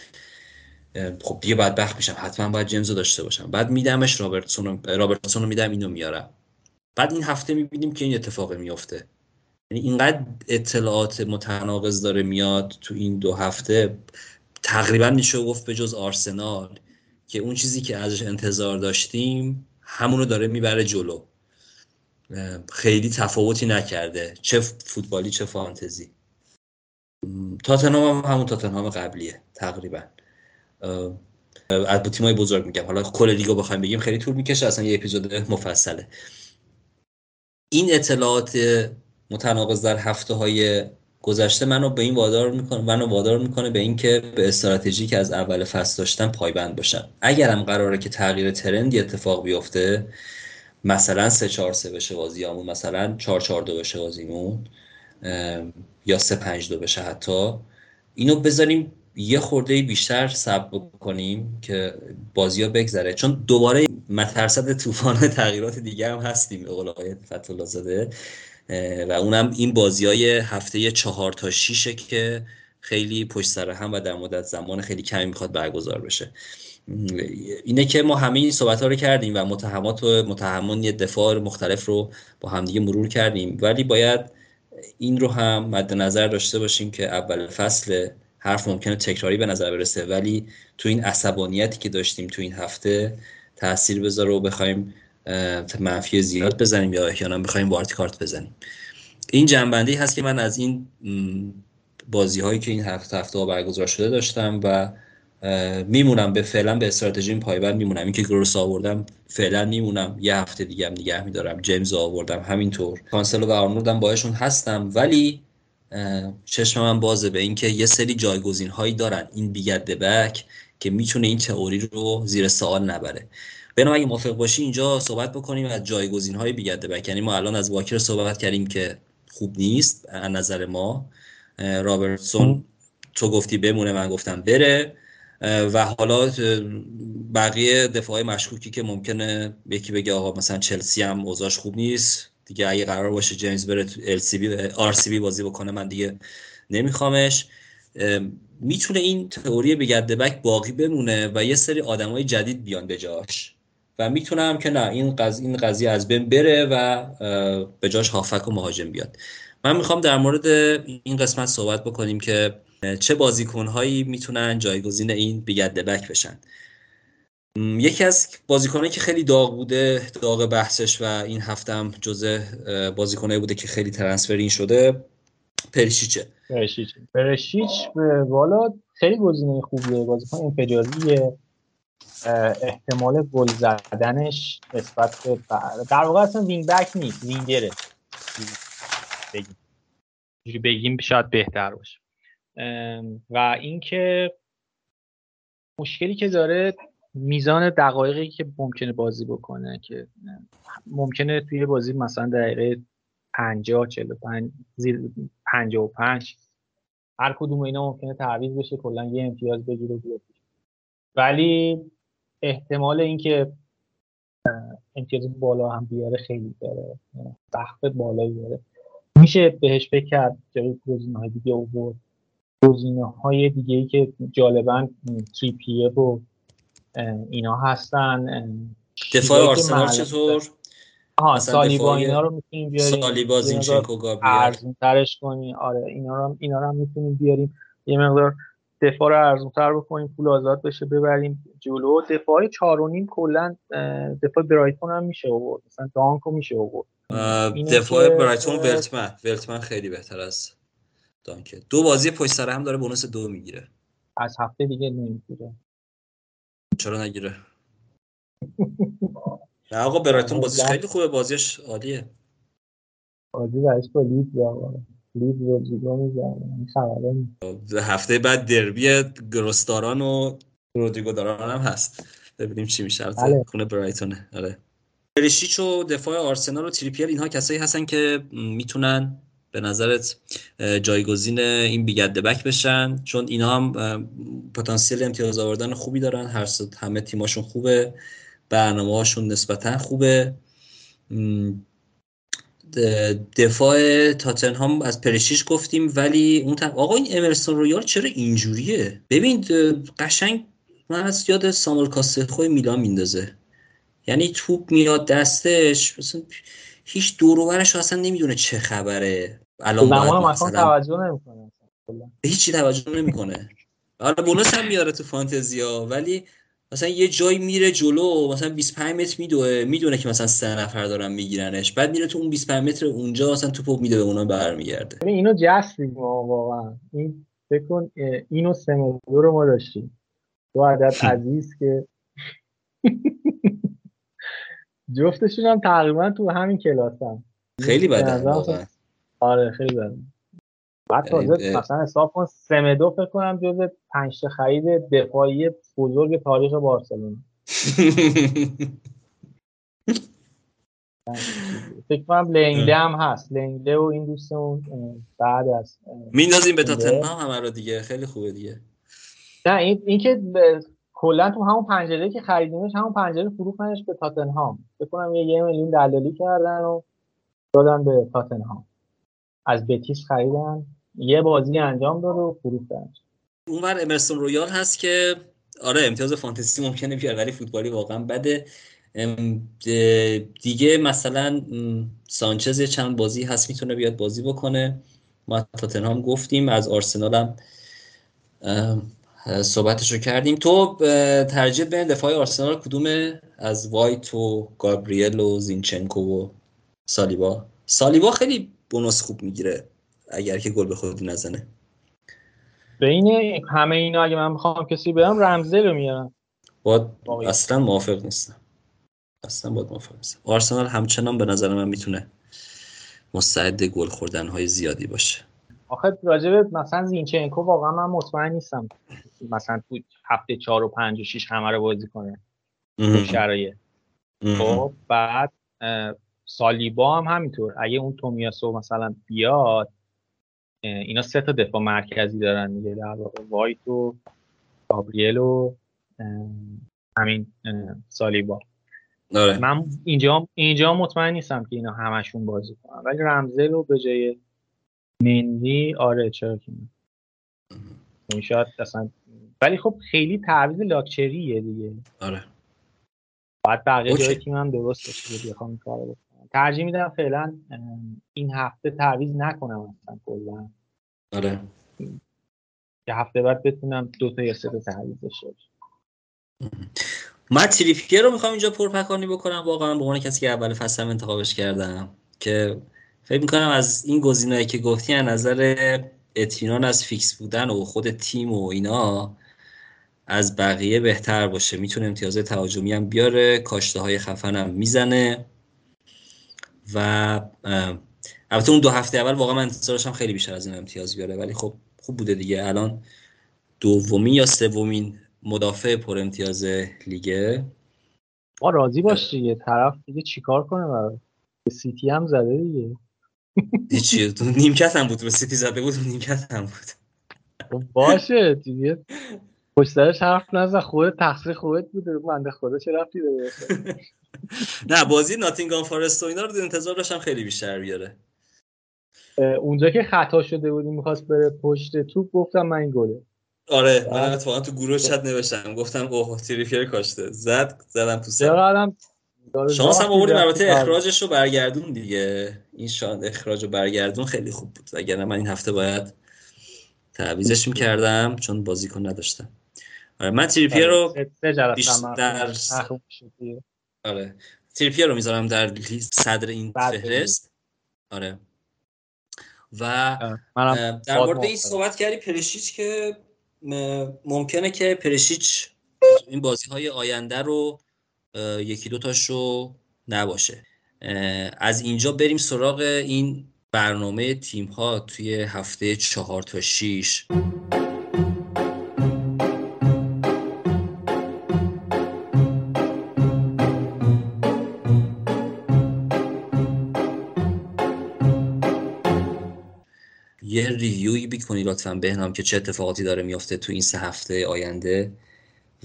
خب دیگه بخت میشم حتما باید جیمز داشته باشم. بعد میدمش رابرتسون رابرتسون رو میدم اینو میارم. بعد این هفته می‌بینیم که این اتفاق میفته. یعنی اینقدر اطلاعات متناقض داره میاد تو این دو هفته. تقریبا میشه گفت به جز آرسنال که اون چیزی که ازش انتظار داشتیم همونو داره می‌بره جلو. خیلی تفاوتی نکرده. چه فوتبالی چه فانتزی. تاتنهام هم همون تاتنهام قبلیه تقریبا. از تیمای بزرگ میگم. حالا کل لیگو بخوایم بگیم خیلی طول می‌کشه اصلا یه اپیزود مفصله. این اطلاعات متناقض در هفته های گذشته منو به این وادار می‌کنه منو وادار می‌کنه به اینکه به استراتژی که از اول فصل داشتم پایبند باشم اگرم قراره که تغییر ترندی اتفاق بیفته مثلا 3 4 3 بشه بازیامون مثلا 4 4 2 بشه بازیمون یا 3 5 2 بشه حتی اینو بذاریم یه خورده بیشتر سب بکنیم که بازی ها بگذره. چون دوباره مترصد طوفان تغییرات دیگه هم هستیم به قول آقای زاده و اونم این بازی های هفته چهار تا شیشه که خیلی پشت سر هم و در مدت زمان خیلی کمی می‌خواد برگزار بشه. اینه که ما همه این صحبت ها رو کردیم و متهمات و متهمان یه دفاع مختلف رو با همدیگه مرور کردیم. ولی باید این رو هم مد نظر داشته باشیم که اول فصل حرف ممکنه تکراری به نظر برسه. ولی تو این عصبانیتی که داشتیم تو این هفته تاثیر بذاره و بخوایم منفی زیاد بزنیم یا احیانا بخوایم وارد کارت بزنیم. این جنبندی هست که من از این بازی هایی که این هفته هفته برگزار شده داشتم و میمونم به فعلا به استراتژی پایبند میمونم. اینکه گروس آوردم فعلا میمونم. یه هفته دیگه هم نگه میدارم. جیمز آوردم. همینطور. کانسل و آرنولدم باشون هستم. ولی چشم من بازه به اینکه یه سری جایگزین هایی دارن این بیگرد بک که می‌تونه این تئوری رو زیر سوال نبره. بنابراین اگه موافق باشی اینجا صحبت بکنیم از جایگزین های بیگرد بک یعنی ما الان از واکر صحبت کردیم که خوب نیست از نظر ما. رابرتسون تو گفتی بمونه من گفتم بره. و حالا بقیه دفاع مشکوکی که ممکنه یکی بگه آقا مثلا چلسی هم اوضاعش خوب نیست. دیگه اگه قرار باشه جیمز بره تو ال سی بازی بکنه من دیگه نمیخوامش. می‌تونه این تئوری بگرده بک باقی بمونه و یه سری آدمای جدید بیان به جاش. و می‌تونم که نه این قضیه این قضیه از بین بره و به جاش هافک و مهاجم بیاد. من می‌خوام در مورد این قسمت صحبت بکنیم که چه بازیکنهایی می‌تونن جایگزین این بیگرده بک بشن. یکی از بازیکنایی که خیلی داغ بوده داغ بحثش و این هفته هم جزء بازیکنایی بوده که خیلی ترنسفرین شده پرشیچه. پرشیچ پرشیچ والا خیلی گزینه خوبیه بازیکن انفجاریه. احتمال گل زدنش نسبت به در واقع اصلا وینگ بک نیست وینگره. بگیم. بگیم شاید بهتر باشه. و اینکه مشکلی که داره میزان دقایقی که ممکنه بازی بکنه که ممکنه توی بازی مثلا دقیقه 50 45 زیر 55 هر کدوم اینا ممکنه تعویض بشه کلا یه امتیاز بگیره. بیاد ولی احتمال اینکه امتیاز بالا هم بیاره خیلی داره. سخت بالایی داره. میشه بهش فکر کرد جای های دیگه اوورد گزینه های دیگه ای که جالبا تریپیه و اینا هستن دفاع آرسنال چطور؟ آها سالیبا اینا رو می‌تونیم بیاریم. سالیبا زینچنکو ارزون ترش کنی آره اینا رو اینا رو هم می‌تونیم بیاریم. یه مقدار دفاع رو ارزون تر بکنیم پول آزاد بشه ببریم جلو. دفاع چارونیم کلا دفاع برایتون هم میشه آورد. مثلا دانکو میشه آورد. دفاع برایتون ولتمن. ولتمن خیلی بهتر از دانکه. دو بازی پشت سر هم داره بونس دو می‌گیره. از هفته دیگه نمی‌گیره. چرا نگیره؟ نه آقا برایتون بازیش خیلی خوبه بازیش عالیه. بازی برش با لید لید رودریگو می‌زنه. هفته بعد دربی گروستاران و رودریگو داران هم هست. ببینیم چی میشه. بله. خونه برایتونه. آره. پریشیچ و دفاع آرسنال و تریپیر اینها کسایی هستن که می‌تونن به نظرت جایگزین این بیگده بک بشن؟ چون اینا هم پتانسیل امتیاز آوردن خوبی دارن. هر همه تیماشون خوبه. برنامه هاشون نسبتا خوبه. دفاع تاتنهام از پرشیش گفتیم ولی اون آقا این امرسون رویال چرا اینجوریه؟ ببین قشنگ من از یاد سامول کاسخوی میلان میندازه. یعنی توپ میاد دستش مثلا هیچ دوروبرش اصلا نمی‌دونه چه خبره. الان باید مثلا توجه نمی‌کنه هیچی توجه نمی‌کنه. حالا بونس هم میاره تو فانتزیا ولی مثلا یه جایی میره جلو مثلا 25 متر میدوه می‌دونه که مثلا سه نفر دارن میگیرنش. بعد میره تو اون 25 متر اونجا مثلا توپو میده به اونا برمیگرده. اینو ما واقعا. این فکر کن اینو سه رو ما داشتیم. دو عدد عزیز که جفتشون هم تقریبا تو همین کلاس هم خیلی بده واقعا. آره خیلی بده بعد تازه مثلا حساب کن سمدو فکر کنم جز پنج خرید دفاعی بزرگ تاریخ بارسلونا. فکر کنم لنگله هم هست. لنگله و این دوستمون بعد از میندازیم به تاتنهام همه رو دیگه. خیلی خوبه دیگه. نه این اینکه کلا تو همون پنجره که خریدیمش همون پنجره فروختنش به تاتنهام. فکر کنم یه یه میلیون دلالی کردن و دادن به تاتنهام. از بتیس خریدن. یه بازی انجام داد و فروختن اونور امرسون رویال هست که آره امتیاز فانتزی ممکنه بیاره ولی فوتبالی واقعا بده. دیگه مثلا سانچز یه چند بازی هست می‌تونه بیاد بازی بکنه. ما تاتنهام گفتیم از آرسنال هم صحبتش رو کردیم. تو ترجیح بین دفاع آرسنال کدومه؟ از وایت و گابریل و زینچنکو و سالیبا. سالیبا خیلی بونوس خوب می‌گیره اگر که گل به خودی نزنه. بین همه اینا اگه من می‌خوام کسی برم رمزل رو میارم. با اصلا موافق نیستم. اصلا باید موافق نیستم. آرسنال همچنان به نظر من می‌تونه مستعد گل خوردن های زیادی باشه. آخه راجبه مثلا زینچنکو واقعا من مطمئن نیستم. مثلا تو هفته چهار و پنج و شیش همه رو بازی کنه. شرایط. خب بعد سالیبا هم همینطور. اگه اون تومیاسو مثلا بیاد اینا سه تا دفاع مرکزی دارن دیگه. در واقع وایت و گابریل و همین سالیبا. آره. من اینجا اینجا مطمئن نیستم که اینا همشون بازی کنن. ولی رمزه رو به جای مندی آره چرا که این شاید اصلا ولی خب خیلی تعویض لاکچریه دیگه. آره. بعد بقیه جای تیم هم درست باشه بخوام کارو بکنم. ترجیح میدم فعلا این هفته تعویض نکنم اصلا کلا. آره. که هفته بعد بتونم دو تا یا سه تا تعویض داشته من تریپیر رو می‌خوام اینجا پرپکانی بکنم. واقعا به عنوان کسی که اول فصلم انتخابش کردم که فکر می‌کنم از این گزینه‌ای که گفتی از نظر اطمینان از فیکس بودن و خود تیم و اینا از بقیه بهتر باشه. می‌تونه امتیاز تهاجمی هم بیاره. کاشته های خفن هم می‌زنه. و البته اون دو هفته اول واقعا من انتظارشم خیلی بیشتر از این امتیاز بیاره ولی خب خوب بوده دیگه. الان دومی یا سومین مدافع پر امتیاز لیگه. ما راضی باش دیگه طرف دیگه چیکار کنه برای؟ سیتی هم زده دیگه. هیچی تو نیمکت هم بود به سیتی زده بود نیمکت هم بود. خب باشه دیگه. پشترش حرف نزن خودت تقصیر خودت بوده. بنده خدا چه رفتی داره؟ نه بازی ناتینگام فارست و اینا رو انتظار داشتم خیلی بیشتر بیاره. اونجا که خطا شده بودی می‌خواست بره پشت توپ گفتم من این گله. آره من اتفاقا تو گروه چت نوشتم. گفتم اوه تریپیر کاشته. زد زدم تو سر شانس هم آوردیم. البته اخراجش رو برگردون دیگه. این شان اخراج رو برگردون خیلی خوب بود. اگر من این هفته باید تعویزش می‌کردم چون بازیکن نداشتم. من تریپیر رو بیشتر آره تریپیر رو می‌ذارم در صدر این فهرست. آره. و در مورد این صحبت کردی پرشیچ که ممکنه که پرشیچ این بازی های آینده رو یکی دوتاش رو نباشه. از اینجا بریم سراغ این برنامه تیم ها توی هفته چهار تا شیش. ریویوی بیکنی لطفا بهنام که چه اتفاقاتی داره میافته تو این سه هفته آینده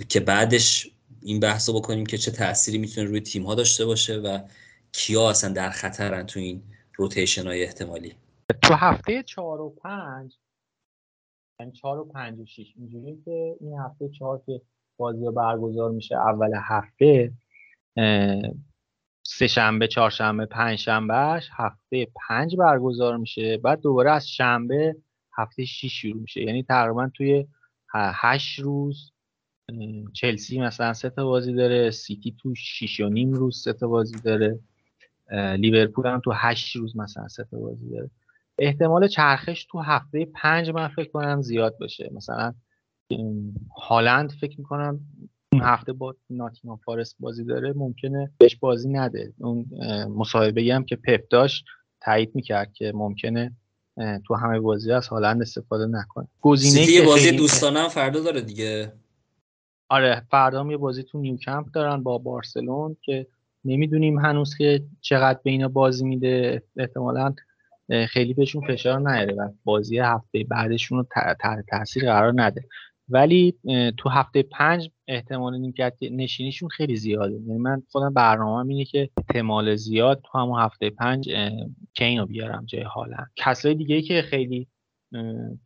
که بعدش این بحث رو بکنیم که چه تأثیری می‌تونه روی تیم ها داشته باشه و کیا اصلا در خطرن تو این روتیشن های احتمالی؟ تو هفته چهار و پنج یعنی چهار و پنج و شیش اینجوری که این هفته چهار که بازی برگزار میشه اول هفته سه شنبه چهارشنبه پنج شنبهش هفته پنج برگزار میشه. بعد دوباره از شنبه هفته شیش شروع میشه. یعنی تقریبا توی هشت روز چلسی مثلا سه تا بازی داره سیتی تو شیش و نیم روز سه تا بازی داره لیورپول هم تو هشت روز مثلا سه تا بازی داره. احتمال چرخش تو هفته پنج من فکر کنم زیاد باشه مثلا هالند فکر می‌کنم اون هفته با ناتینگهام فارست بازی داره ممکنه بهش بازی نده. اون مصاحبه هم که پپ داشت تایید می‌کرد که ممکنه تو همه بازی از هالند استفاده نکنه گزینه که بازی دوستانه هم فردا داره دیگه. آره فردا هم یه بازی تو نیوکمپ دارن با بارسلون که نمی‌دونیم هنوز که چقدر به اینا بازی میده. احتمالا خیلی بهشون فشار نیاره و بازی هفته بعدشون رو تحت تاثیر قرار نده. ولی تو هفته پنج احتمال نیمکت نشینیشون خیلی زیاده. یعنی من خودم برنامه اینه که احتمال زیاد تو همون هفته پنج کینو بیارم جای حالا کسای دیگه که خیلی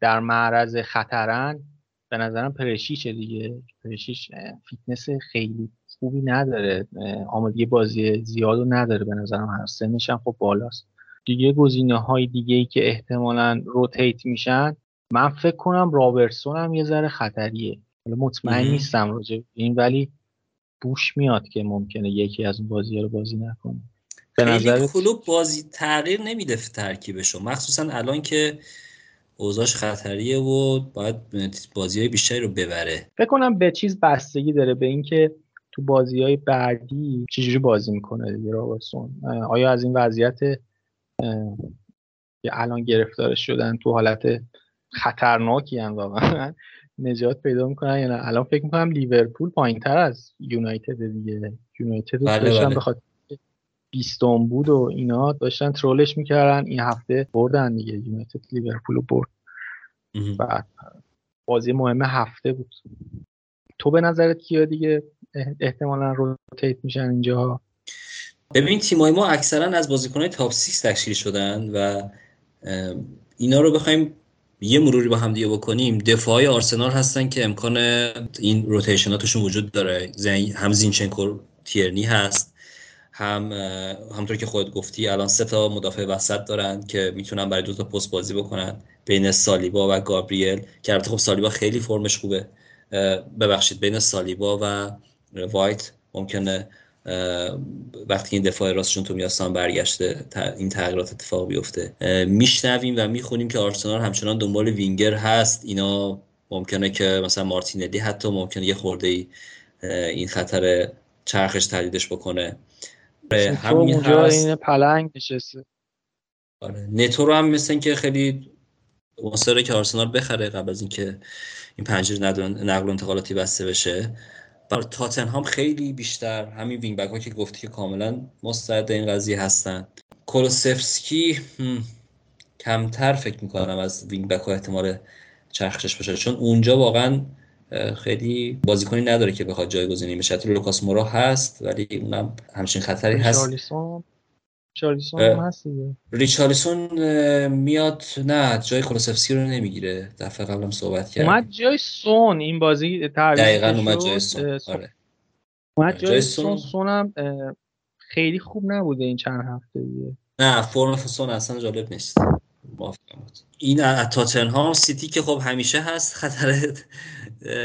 در معرض خطرن به نظرم پریشیچه دیگه. پرشیش فیتنس خیلی خوبی نداره. آمادگی بازی زیاد رو نداره به نظرم. هر سنش هم خب بالاست. دیگه گزینه های دیگه ای که احتمالا rotate میشن من فکر کنم رابرتسون هم یه ذره خطریه. حالا مطمئن نیستم راجع این ولی بوش میاد که ممکنه یکی از اون بازی رو بازی نکنه. به نظر کلوب بازی تغییر نمیده ترکیبشو مخصوصا الان که اوضاعش خطریه و باید بازی های بیشتری رو ببره. فکر کنم به چیز بستگی داره به اینکه تو بازی های بعدی چجوری بازی می‌کنه دیگه رابرتسون. آیا از این وضعیت که الان گرفتار شدن تو حالت خطرناکی هم واقعا نجات پیدا می‌کنن. یا نه الان فکر می‌کنم لیورپول پایین تر از یونایتد دیگه. یونایتد بله بله. بخاطر بیستون بود و اینا داشتن ترولش می‌کردن. این هفته بردن دیگه. یونایتد لیورپول رو برد. بعد بازی مهم هفته بود. تو به نظرت کیا دیگه؟ احتمالا روتیت میشن اینجا ببین تیمای ما اکثرا از بازیکنهای تاپ 6 تشکیل شدن و اینا رو بخوایم یه مروری با هم دیگه بکنیم دفاعی آرسنال هستن که امکان این روتیشناتشون وجود داره. هم زینچنکو تیرنی هست هم همطور که خودت گفتی الان سه تا مدافع وسط دارن که می‌تونن برای دو تا پست بازی بکنن. بین سالیبا و گابریل که البته خب سالیبا خیلی فرمش خوبه. ببخشید بین سالیبا و وایت ممکنه وقتی این دفاع راستشون تو میاستان برگشته این تغییرات اتفاق بیفته. میشنویم و می‌خونیم که آرسنال همچنان دنبال وینگر هست. اینا ممکنه که مثلا مارتینلی حتی ممکنه یه خورده ای این خطر چرخش تهدیدش بکنه. همین هست. این پلنگ نشسته. آره. نتو رو هم مثل که خیلی مصره که آرسنال بخره قبل از اینکه این پنجره نقل و انتقالاتی بسته بشه. تاتنهام خیلی بیشتر همین وینگ بک ها که گفتی که کاملا مستعد این قضیه هستن. کولوسفسکی کمتر فکر می‌کنم از wing back ها احتمال چرخشش باشه. چون اونجا واقعا خیلی بازیکنی نداره که بخواد جایگزینی بشه. تو لوکاس مورا هست ولی اونم همچین خطری هست. ریچارلیسون هست ریچارلیسون میاد نه جای کولوسوسکی رو نمی‌گیره. دفعه قبلم صحبت کرد اومد جای سون این بازی دقیقا اومد جای سون. آره. اومد جای سون. سونم خیلی خوب نبوده این چند هفته دیگه. نه فرم سون اصلا جالب نیست. این تاتنهام سیتی که خب همیشه هست خطر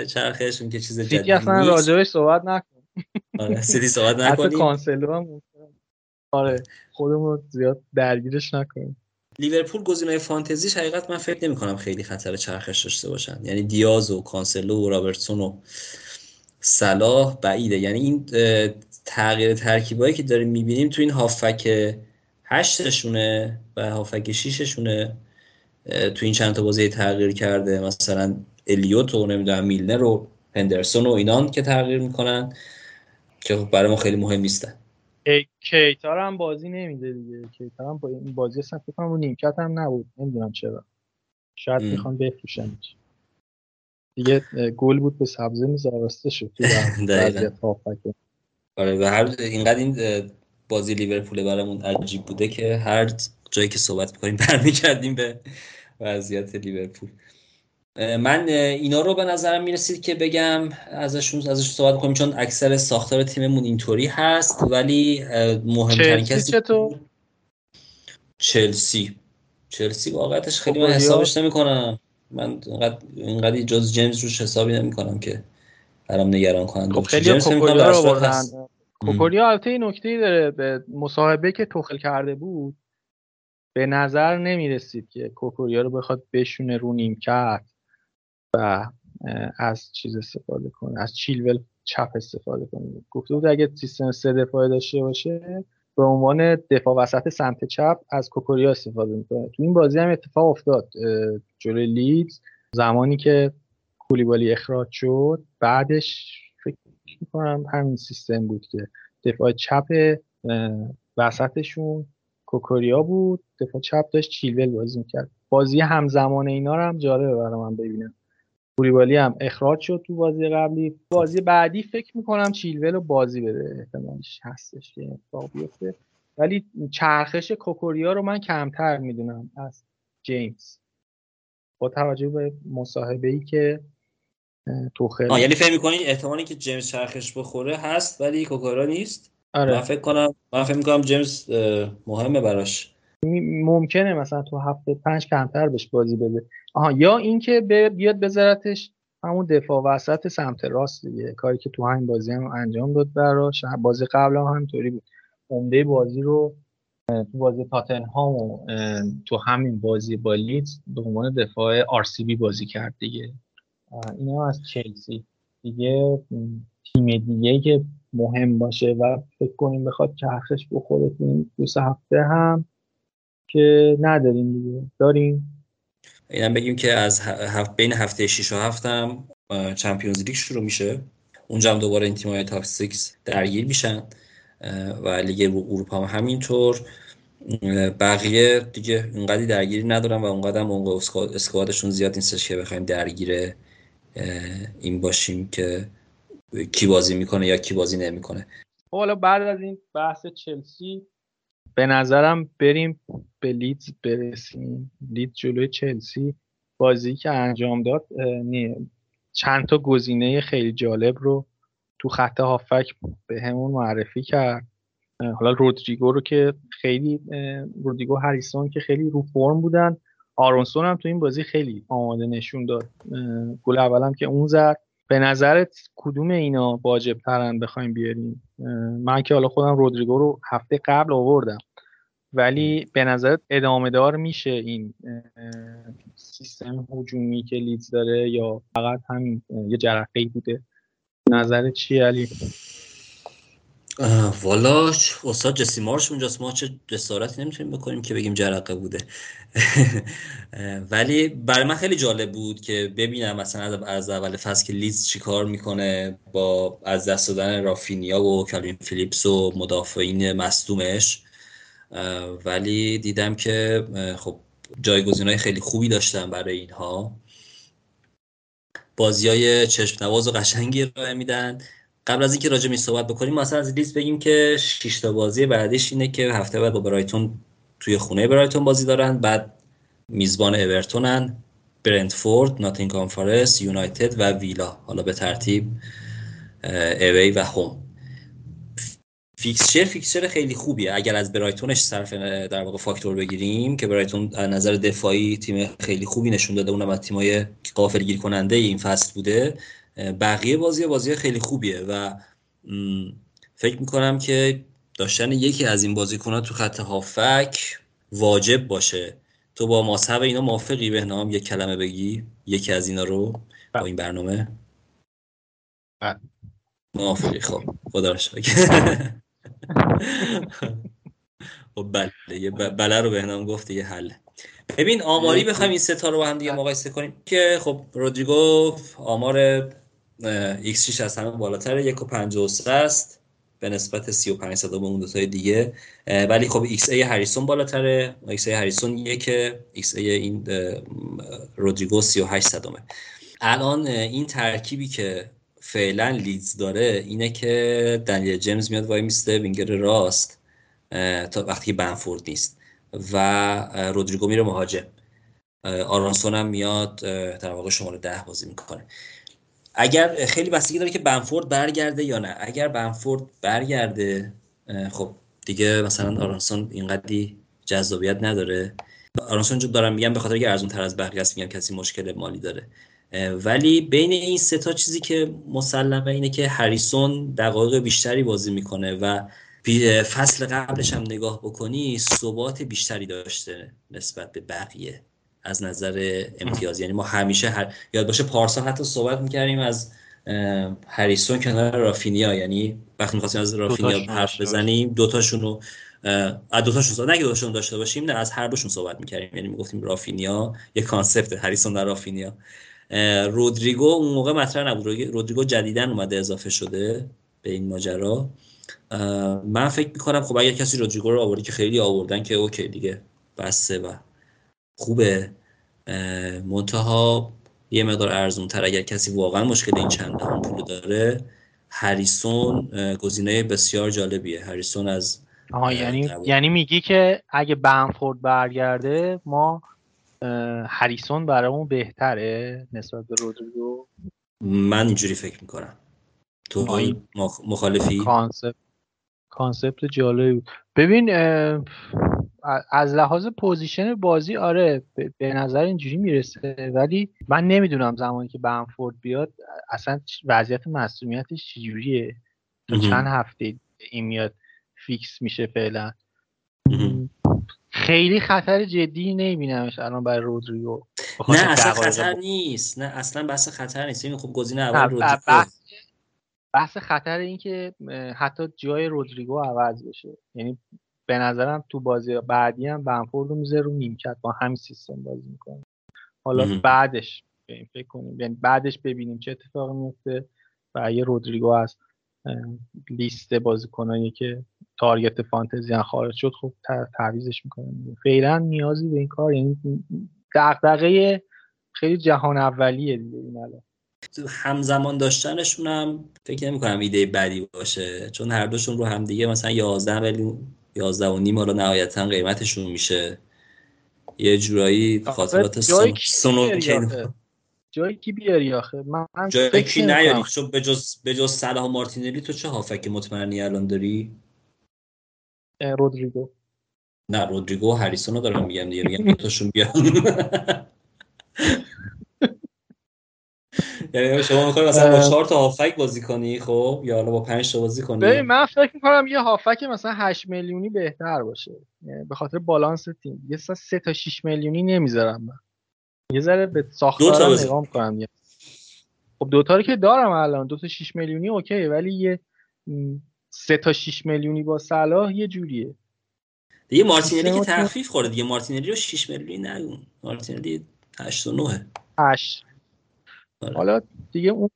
چرخشون که چیز جدید سیتی اصلا راجبش صحبت نکن. آره سیتی صحبت نکنیم. حتی کانسلو هم آره خودمون زیاد درگیرش نکنیم. لیورپول گزینه‌های فانتزیش حقیقت من فکر نمی کنم خیلی خطر چرخش داشته باشن. یعنی دیاز و کانسلو و رابرتسون و صلاح بعیده. یعنی این تغییر ترکیبایی که داریم می‌بینیم تو این هافک هشتشونه و هافک شیششونه تو این چند تا بازی تغییر کرده. مثلا الیوت و نمی‌دونم میلنر و هندرسون و اینان که تغییر می‌کنن که خب برای ما خیلی مهم نیستن. کیتار هم بازی نمیده دیگه. کیتار هم با این بازی اصلا فکر کنم نیمکت هم نبود. نمی‌دونم چرا. شاید می‌خوان بفروشن دیگه گل بود به سبزه میز شد تو آره و هر اینقدر این بازی لیورپول برامون عجیب بوده که هر جایی که صحبت می‌کنیم برمیگردیم به وضعیت لیورپول. من اینا رو به نظرم می‌رسید که بگم ازشون ازش صحبت کنیم چون اکثر ساختار تیممون اینطوری هست ولی مهمترین کسی چطور؟ چلسی. چلسی واقعتش خیلی من حسابش نمی کنم من اینقدر جز جیمز روش حسابی نمی کنم که برام نگران کنند. خب خیلی کوکوریا رو بردن کوکوریا البته این نکته داره به مصاحبه که توخل کرده بود. به نظر نمی رسید که کوکوریا رو بخواد بشونه رو نیمکت. و از چیز استفاده کنه از چیلول چپ استفاده کنه. گفته بود اگه سیستم سه دفاعه داشته باشه به عنوان دفاع وسط سمت چپ از کوکوریا استفاده می‌کنه. تو این بازی هم اتفاق افتاد جلوی لیدز زمانی که کولیبالی اخراج شد بعدش فکر می‌کنم همین سیستم بود که دفاع چپ وسطشون کوکوریا بود دفاع چپ داشت چیلول بازی می‌کرد. بازی همزمان اینا رو هم جالبه برای من ببینم. کولیبالی هم اخراج شد تو بازی قبلی. بازی بعدی فکر می‌کنم چیلول رو بازی بده. احتمالش هستش که اتفاق بیفته. ولی چرخش کوکوریا رو من کمتر می‌دونم از جیمز. با توجه به مصاحبه ای که توخل یعنی فکر می‌کنی احتمالی که جیمز چرخش بخوره هست ولی کوکوریا نیست؟ آره. من فکر کنم من فکر می‌کنم جیمز مهمه براش. ممکنه مثلا تو هفته پنج کمتر بهش بازی بده. آها یا اینکه بیاد بذارتش همون دفاع وسط سمت راست دیگه. کاری که تو همین بازی هم انجام داد براش. بازی قبل هم همینطوری بود. عمده بازی رو تو بازی تاتنهام و تو همین بازی با لیدز به عنوان دفاع آر بی بازی کرد دیگه. این هم از چلسی. دیگه تیم دیگه که مهم باشه و فکر کنیم بخواد چرخش بخوره تو این دو هفته هم. که نداریم دیگه. داریم؟ اینم بگیم که از هفت بین هفته 6 و 7 هم چمپیونز لیگ شروع میشه. اونجا هم دوباره این تیم‌های تاپ 6 درگیر میشن و لیگ اروپا هم همینطور. بقیه دیگه اونقدی درگیری ندارن و اونقدر هم اون اسکوادشون زیاد نیستش که بخوایم درگیر این باشیم که کی بازی می‌کنه یا کی بازی نمی‌کنه. خب حالا بعد از این بحث چلسی به نظرم بریم به لیدز برسیم. لید جلوی چلسی بازی که انجام داد چند تا گزینه خیلی جالب رو تو خط هافک به همون معرفی کرد. حالا رودریگو رو که خیلی رودریگو هریسون که خیلی رو فرم بودن. آرونسون هم تو این بازی خیلی آماده نشون داد. گل اولم که اون زد. به نظرت کدوم اینا واجب ترن بخوایم بیاریم؟ من که حالا خودم رودریگو رو هفته قبل آوردم ولی به نظرت ادامه دار میشه این سیستم هجومی که لیدز داره یا فقط همین یه جرقه بوده؟ نظرت چیه علی؟ والا استاد جسی مارش اونجاست. ما چه جسارتی نمی‌تونیم بکنیم که بگیم جرقه بوده. ولی برای من خیلی جالب بود که ببینم مثلا از اول فصل که لیز چیکار می‌کنه با از دست دادن رافینیا و کالوین فیلیپس و مدافعین مصدومش. ولی دیدم که خب جایگزین های خیلی خوبی داشتن برای اینها. بازی های چشم نواز و قشنگی ارائه میدن. قبل از اینکه راجع می صحبت بکنیم مثلا از لیست بگیم که 6 تا بازی بعدش اینه که هفته بعد با برایتون توی خونه برایتون بازی دارن. بعد میزبان اورتونن برنتفورد ناتینگهام فارست یونایتد و ویلا. حالا به ترتیب اوی و هوم. fixture fixture خیلی خوبیه. اگر از برایتونش صرف در واقع فاکتور بگیریم که برایتون از نظر دفاعی تیم خیلی خوبی نشون داده. اونم از تیمای غافلگیر کننده این فصل بوده. بقیه بازی بازی خیلی خوبیه و فکر می‌کنم که داشتن یکی از این بازیکنها تو خط هافبک واجب باشه. تو با مصحب اینا موافقی؟ به نام یک کلمه بگی. یکی از اینا رو با این برنامه. بله. موافقی. خب خدا رو خب بله. یه بله رو به نام گفت یه حل ببین آماری بخوایم این سه تا رو با هم دیگه مقایسه کنیم که خب رودریگو آمار ایکس 6 از همه بالاتر 1.53 است. به نسبت 35 صدم به اون دوتای دیگه. ولی خب xA هریسون بالاتره. xA هریسون یک xA این رودریگو 38 صدامه. الان این ترکیبی که فعلا لیدز داره اینه که دنیل جیمز میاد وای میسته وینگر راست. تا وقتی بنفورد نیست. و رودریگو میره مهاجم. آرانسون هم میاد در واقع شماره ده بازی می‌کنه. اگر خیلی بستگی داره که بنفورد برگرده یا نه. اگر بنفورد برگرده خب دیگه مثلا آرانسون اینقدی جذابیت نداره. آرانسون دارم میگم به خاطر که ارزون تر از بقیه است میگم کسی مشکل مالی داره. ولی بین این سه تا چیزی که مسلمه اینه که هریسون دقایق بیشتری بازی می‌کنه و فصل قبلش هم نگاه بکنی ثبات بیشتری داشته نسبت به بقیه. از نظر امتیاز. یعنی ما همیشه هر... یاد باشه پارسال حتی صحبت می‌کردیم از هریسون کنار رافینیا. یعنی وقتی می‌خواستیم از رافینیا حرف بزنیم دوتاشون رو از دوتاشون صحبت دوتاشون داشته باشیم نه از هر دوشون صحبت می‌کردیم. یعنی می‌گفتیم رافینیا یه concept هریسون در رافینیا. رودریگو اون موقع مطرح نبود. رودریگو جدیدن اومده اضافه شده به این ماجرا. من فکر می‌کنم خب اگر کسی رودریگو رو آوردی که خیلی آوردن که اوکی دیگه بسته و خوبه. منتها یه مقدار ارزون تر اگر کسی واقعا مشکل این چند دهم پول داره هریسون گزینه بسیار جالبیه. هریسون از آها یعنی یعنی میگی که اگه بنفورد برگرده ما هریسون برامون بهتره نسبت به رودریگو؟ من اینجوری فکر می‌کنم. تو مخالفی؟ concept concept جالبی ببین از لحاظ position بازی آره به نظر اینجوری می‌رسه. ولی من نمی‌دونم زمانی که بنفورد بیاد اصلا وضعیت مسئولیتش چجوریه؟ تو چند هفته این میاد فیکس میشه فعلا؟ خیلی خطر جدی نمیبینمش الان برای رودریگو. نه اصلا خطر نیست. نه اصلا بحث خطر نیست. این خب گزینه اول رودریگو. بحث خطر این که حتی جای رودریگو عوض بشه. یعنی به نظرم تو بازی بعدی هم بنفورد رو می‌ذاره رو نیمکت با همین سیستم بازی می‌کنه. حالا بعدش فکر کنیم. یعنی بعدش ببینیم چه اتفاقی میفته و یه رودریگو از لیست بازیکنایی که تارگت فانتزی هم خارج شد خب تعویزش می‌کنه فعلا نیازی به این کار یعنی دغدغه خیلی جهان اولیه دیگه این الان. همزمان داشتنشون هم فکر نمی کنم ایده بدی باشه چون هر دوشون رو هم دیگه مثلا 11 میلیون 11 و نیم حالا نهایتا قیمتشون میشه. یه جورایی خاطرات سونو جایی کی بیاری آخه؟ من جایی کی نیاری؟ چون به جز به جز صلاح مارتینلی تو چه هافک مطمئنی الان داری؟ رودریگو. نه رودریگو و هریسون رو دارم میگم دیگه میگم دوتاشون بیان. یعنی شما می‌خوای مثلا با چهار تا هافک بازی کنی خب؟ یا حالا با پنج تا بازی کنی؟ ببین من فکر می‌کنم یه هافک مثلا 8 میلیونی بهتر باشه. یعنی به خاطر بالانس تیم. یه سه تا 6 میلیونی نمی‌ذارم من. یه ذره به ساختار نگاه کنم خب دوتا رو که دارم الان. دو تا 6 میلیونی اوکی ولی یه سه تا 6 میلیونی با صلاح یه جوریه. دیگه مارتینلی که تخفیف خورده. دیگه مارتینلی رو 6 میلیونی نگون مارتینلی 8 و 9 8 آره. حالا دیگه اون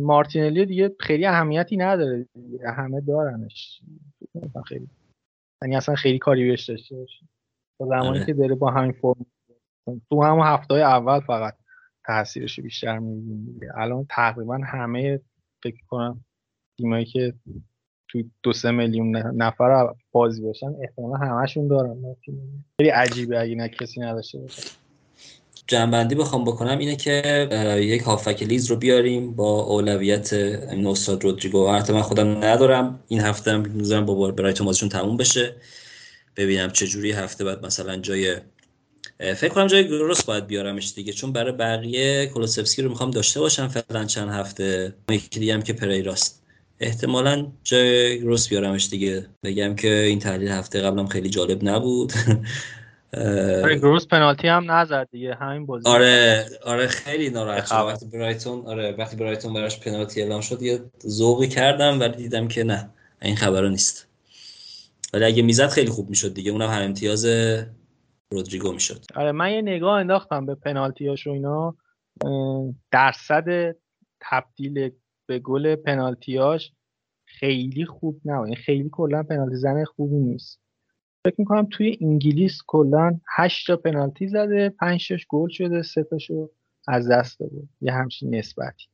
مارتینلی دیگه خیلی اهمیتی نداره دیگه. همه دارنش. خیلی. یعنی اصلا خیلی کاری بهش داشته باشه. زمانی آره. که داره با همین فرم تو همون هفته اول فقط تاثیرش بیشتر می‌بینیم الان تقریبا همه فکر کنم تیمایی که تو دو سه میلیون نفر بازی باشن احتمالا همشون دارن. خیلی عجیبه اگه نه کسی نداشته باشه. جنبندی بخوام بکنم اینه که یک هافک لیز رو بیاریم با اولویت این استاد رودریگو. حتی من خودم ندارم. این هفته هم می‌ذارم با برایتون بازیشون تموم بشه. ببینم چه جوری هفته بعد مثلا جای فکر کنم جای گروس باید بیارمش دیگه. چون برای بقیه کولوسفسکی رو می‌خوام داشته باشم فعلا چند هفته. یکی دیگه هم که پریراست. احتمالا جای گروس بیارمش دیگه. بگم که این تحلیل هفته قبلم خیلی جالب نبود. آره گروس پنالتی هم نزد دیگه همین بازی آره آره خیلی ناراحت شدم. وقتی برایتون آره وقتی برایتون براش پنالتی اعلام شد یه ذوقی کردم ولی دیدم که نه این خبرو نیست. ولی اگه می‌زد خیلی خوب می‌شد دیگه اونم هم امتیاز رودریگو می‌شد. آره من یه نگاه انداختم به پنالتیاش و اینا. درصد تبدیل به گل پنالتیاش خیلی خوب نه یعنی خیلی کلا پنالتی زن خوبی نیست. فکر می‌کنم توی انگلیس کلا 8 تا پنالتی زده 5 تاش گل شده 3 تاشو از دست داده یه همچین نسبتی.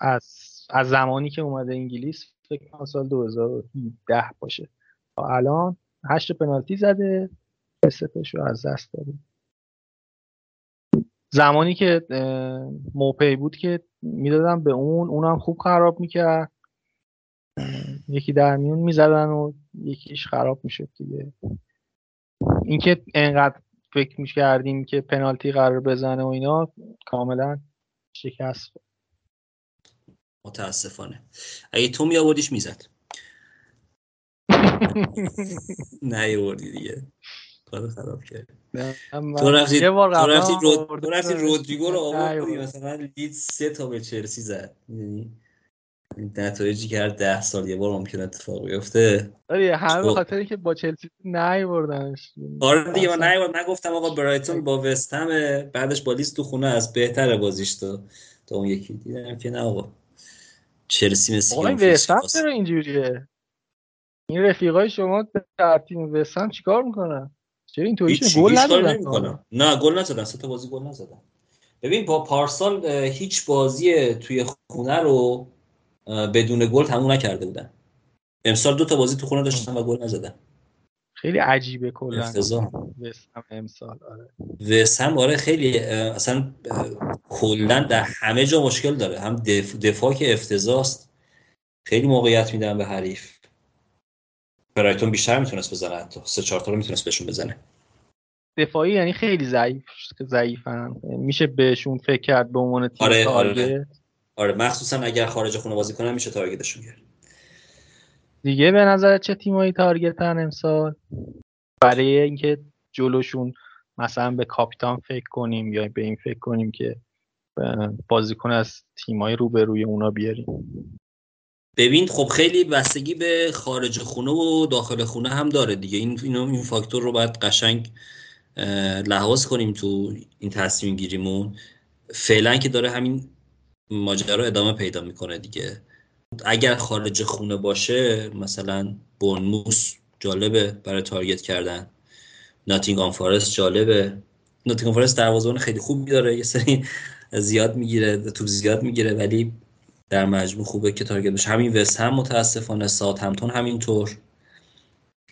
از از زمانی که اومده انگلیس فکر کنم سال 2017 باشه. تا الان 8 پنالتی زده ستش رو از دست دادیم زمانی که موپی بود که می‌دادم به اون اونم خوب خراب می‌کرد. یکی در میون می‌زدن و یکیش خراب می‌شد دیگه. اینکه انقدر فکر می‌کردیم که پنالتی قرار بزنه و اینا کاملا شکست متاسفانه. اگه تو می آوردیش می‌زد. نه دیگه. کارو خراب کرد تو رفتی تو رفتی رود... تو رفتی رودریگو رو آوردی مثلا لید سه تا به چلسی زد. یعنی نتایجی که هر ده سال یه بار ممکن اتفاق بیفته. آره همه به خاطر اینکه با چلسی نیوردنش آره دیگه من نیورد نگفتم آقا برایتون با وستهم بعدش با لیست تو خونه از بهتر بازیش تو تا اون یکی. دیدم که نه آقا. چلسی آقا این وستهم چرا اینجوریه؟ این رفیقای شما در تیم وستهم چیکار می‌کنن؟ چرا اینطوری گل ندادن نه گل نزدن. سه تا بازی گل نزدن. ببین با پارسال هیچ بازی توی خونه رو بدون گل تموم نکرده بودن. امسال دو تا بازی تو خونه داشتن و گل نزدن. خیلی عجیبه کلا. افتضاح. امسال آره. وسم آره خیلی اصلا کلا در همه جا مشکل داره. هم دفاع که افتضاح خیلی موقعیت میدن به حریف. برایتون بیشتر می‌تونست بزنه حتی. سه چهار تا رو می‌تونست بهشون بزنه. دفاعی یعنی خیلی ضعیف ضعیفن. میشه بهشون فکر کرد به عنوان تیم آره آره. آره مخصوصا اگر خارج خونه بازی کنن میشه تارگتشون کرد. دیگه به نظر چه تیمایی تارگتن امسال؟ برای اینکه جلوشون مثلا به کاپیتان فکر کنیم یا به این فکر کنیم که بازیکن از تیمای روبروی اونا بیاریم. ببین خب خیلی بستگی به خارج خونه و داخل خونه هم داره دیگه. این اینو این فاکتور رو باید قشنگ لحاظ کنیم تو این تصمیم گیریمون. فعلا که داره همین ماجرا ادامه پیدا می‌کنه دیگه. اگر خارج خونه باشه مثلا بونموس جالبه برای تارگت کردن. ناتینگام فارست جالبه. ناتینگام فارست دروازه‌بان خیلی خوبی داره یه سری زیاد می‌گیره توپ زیاد می‌گیره ولی در مجموع خوبه که تارگت بشه. همین وست هم متاسفانه ساعت همتون همینطور.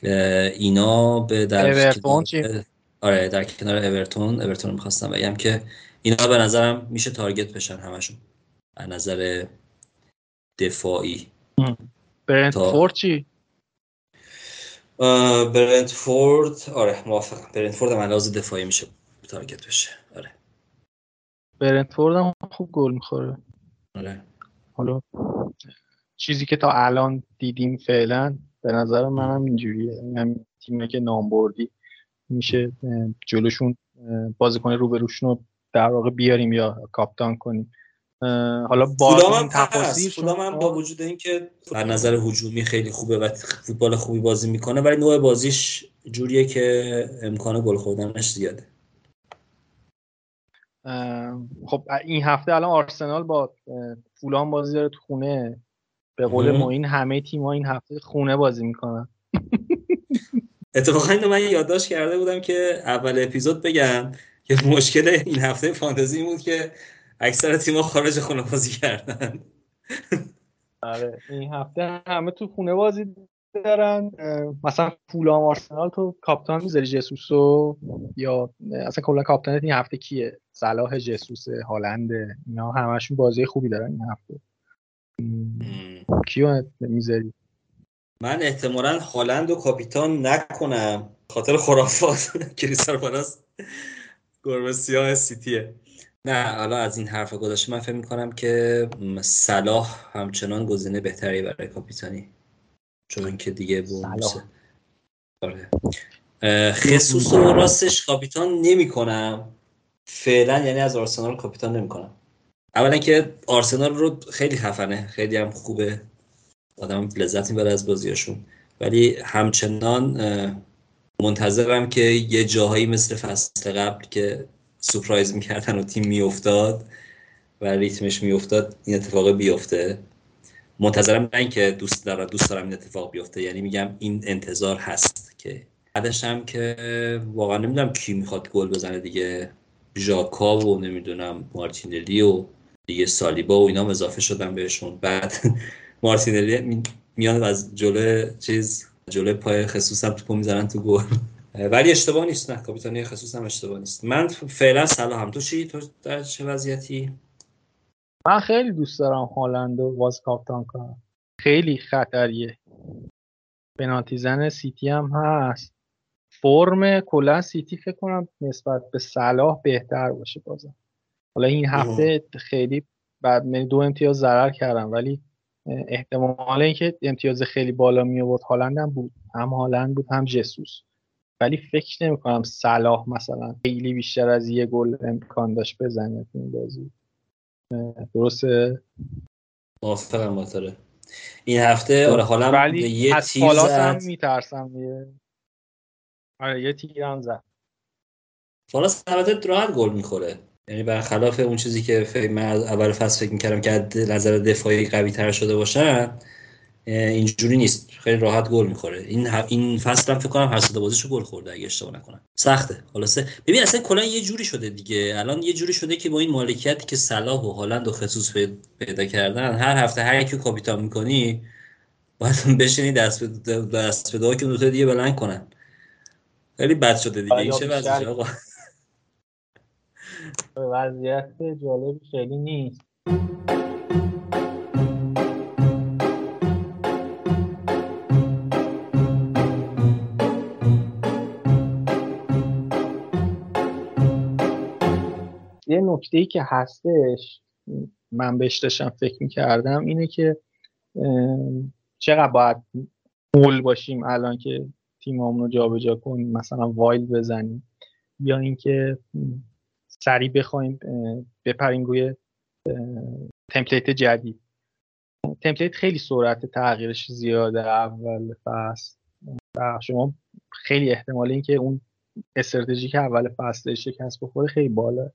اینا به در آره در کنار اورتون. اورتون می‌خواستم بگم که اینا به نظرم میشه تارگت بشن همشون. از نظر دفاعی. برنتفورد چی؟ برنتفورد آره موافقم. برنتفورد هم لحاظ دفاعی میشه تارگت بشه. آره. برنتفورد هم خوب گل می‌خوره. آره. حالا چیزی که تا الان دیدیم فعلا به نظر منم اینجوریه. هم تیمی که نام بردی میشه جلوشون بازیکن روبروشون رو در واقع بیاریم یا کاپتان کنیم. حالا با این تفاصیل هم با وجود اینکه در نظر هجومی خیلی خوبه و فوتبال خوبی بازی می‌کنه ولی نوع بازیش جوریه که امکان گل خوردنش زیاده. خب این هفته الان آرسنال با فولان بازی داره تو خونه. به قول معین همه تیم‌ها این هفته خونه بازی می‌کنن. اتفاقا اینو من یادداشت کرده بودم که اول اپیزود بگم که مشکل این هفته فانتزی بود که اکثر تیم‌ها خارج خونه بازی کردن. آره این هفته همه تو خونه بازی دارن. مثلا فولام آرسنال تو کاپتان می‌ذاری جسوسو؟ یا اصلا کلا کاپتان این هفته کیه؟ صلاح جسوس هالند اینا همشون بازی خوبی دارن این هفته. کیو می‌ذاری؟ من احتمالا هالند و کاپیتان نکنم. خاطر خرافات. کریستال پالاس. گربه سیاه سیتیه. نه حالا از این حرف گذاشته من فکر می‌کنم که صلاح همچنان گزینه بهتری برای کاپیتانی. چون که دیگه بونسه آره. خصوص و راستش کاپیتان نمی کنم فعلا یعنی از آرسنال کاپیتان نمی کنم اولا که آرسنال رو خیلی خفنه. خیلی هم خوبه. آدم لذت می‌بره از بازیاشون ولی همچنان منتظرم که یه جاهایی مثل فصل قبل که سپرایز می‌کردن و تیم میافتاد و ریتمش میافتاد این اتفاق بیفته. منتظرم نه اینکه دوست دارم دوست دارم این اتفاق بیفته. یعنی میگم این انتظار هست که. بعدش هم که واقعا نمی‌دونم کی می‌خواد گل بزنه دیگه. ژاکا و نمی‌دونم مارتینلی و دیگه سالیبا و اینا اضافه شدن بهشون. بعد مارتینلی میان از جلو چیز جلو پای خصوص هم توپو می‌زنن تو گل. ولی اشتباه نیست نه کاپیتانی خصوص هم اشتباه نیست. من فعلا سلام تو چی؟ تو در چه وضعیتی؟ من خیلی دوست دارم هالند و واز کاپتان کنم. خیلی خطریه. پنالتی زن سیتی هم هست. فرم کلا سیتی فکر کنم نسبت به صلاح بهتر باشه بازم. حالا این هفته خیلی بعد من دو امتیاز ضرر کردم ولی احتمال اینکه امتیاز خیلی بالا می آورد هالند هم بود. هم هالند بود هم جسوس. ولی فکر نمی کنم صلاح مثلا خیلی بیشتر از یه گل امکان داشت بزنه تو این بازی. درسته؟ موافقم با این هفته آره حالا ولی یه از تیر زد. هم میترسم یه آره یه تیر هم زد. فالاس البته راحت گل می‌خوره. یعنی برخلاف اون چیزی که من از اول فصل فکر می‌کردم که از نظر دفاعی قوی تر شده باشن اینجوری نیست. خیلی راحت گل می‌خوره. این این فصل هم فکر کنم هر سه بازیشو گل خورده اگه اشتباه نکنم. سخته. خلاصه. ببین اصلا کلا یه جوری شده دیگه. الان یه جوری شده که با این مالکیتی که صلاح و هالند و خصوص پیدا کردن هر هفته هر یکی کاپیتان می‌کنی باید بشینی دست به دست به که دو تا دیگه بلند کنن. خیلی بد شده دیگه. این چه وضعیه آقا؟ وضعیت جالبی خیلی نیست. نکته ای که هستش من بهش داشتم فکر می‌کردم اینه که چقدر باید مول باشیم الان که تیمامون رو جابجا کنیم مثلا وایل بزنیم یا اینکه سریع بخوایم بپریم روی تمپلیت جدید. تمپلیت خیلی سرعت تغییرش زیاده اول فصل. و شما خیلی احتمال اینکه اون استراتژی که اول فصل شکست بخوره خیلی بالا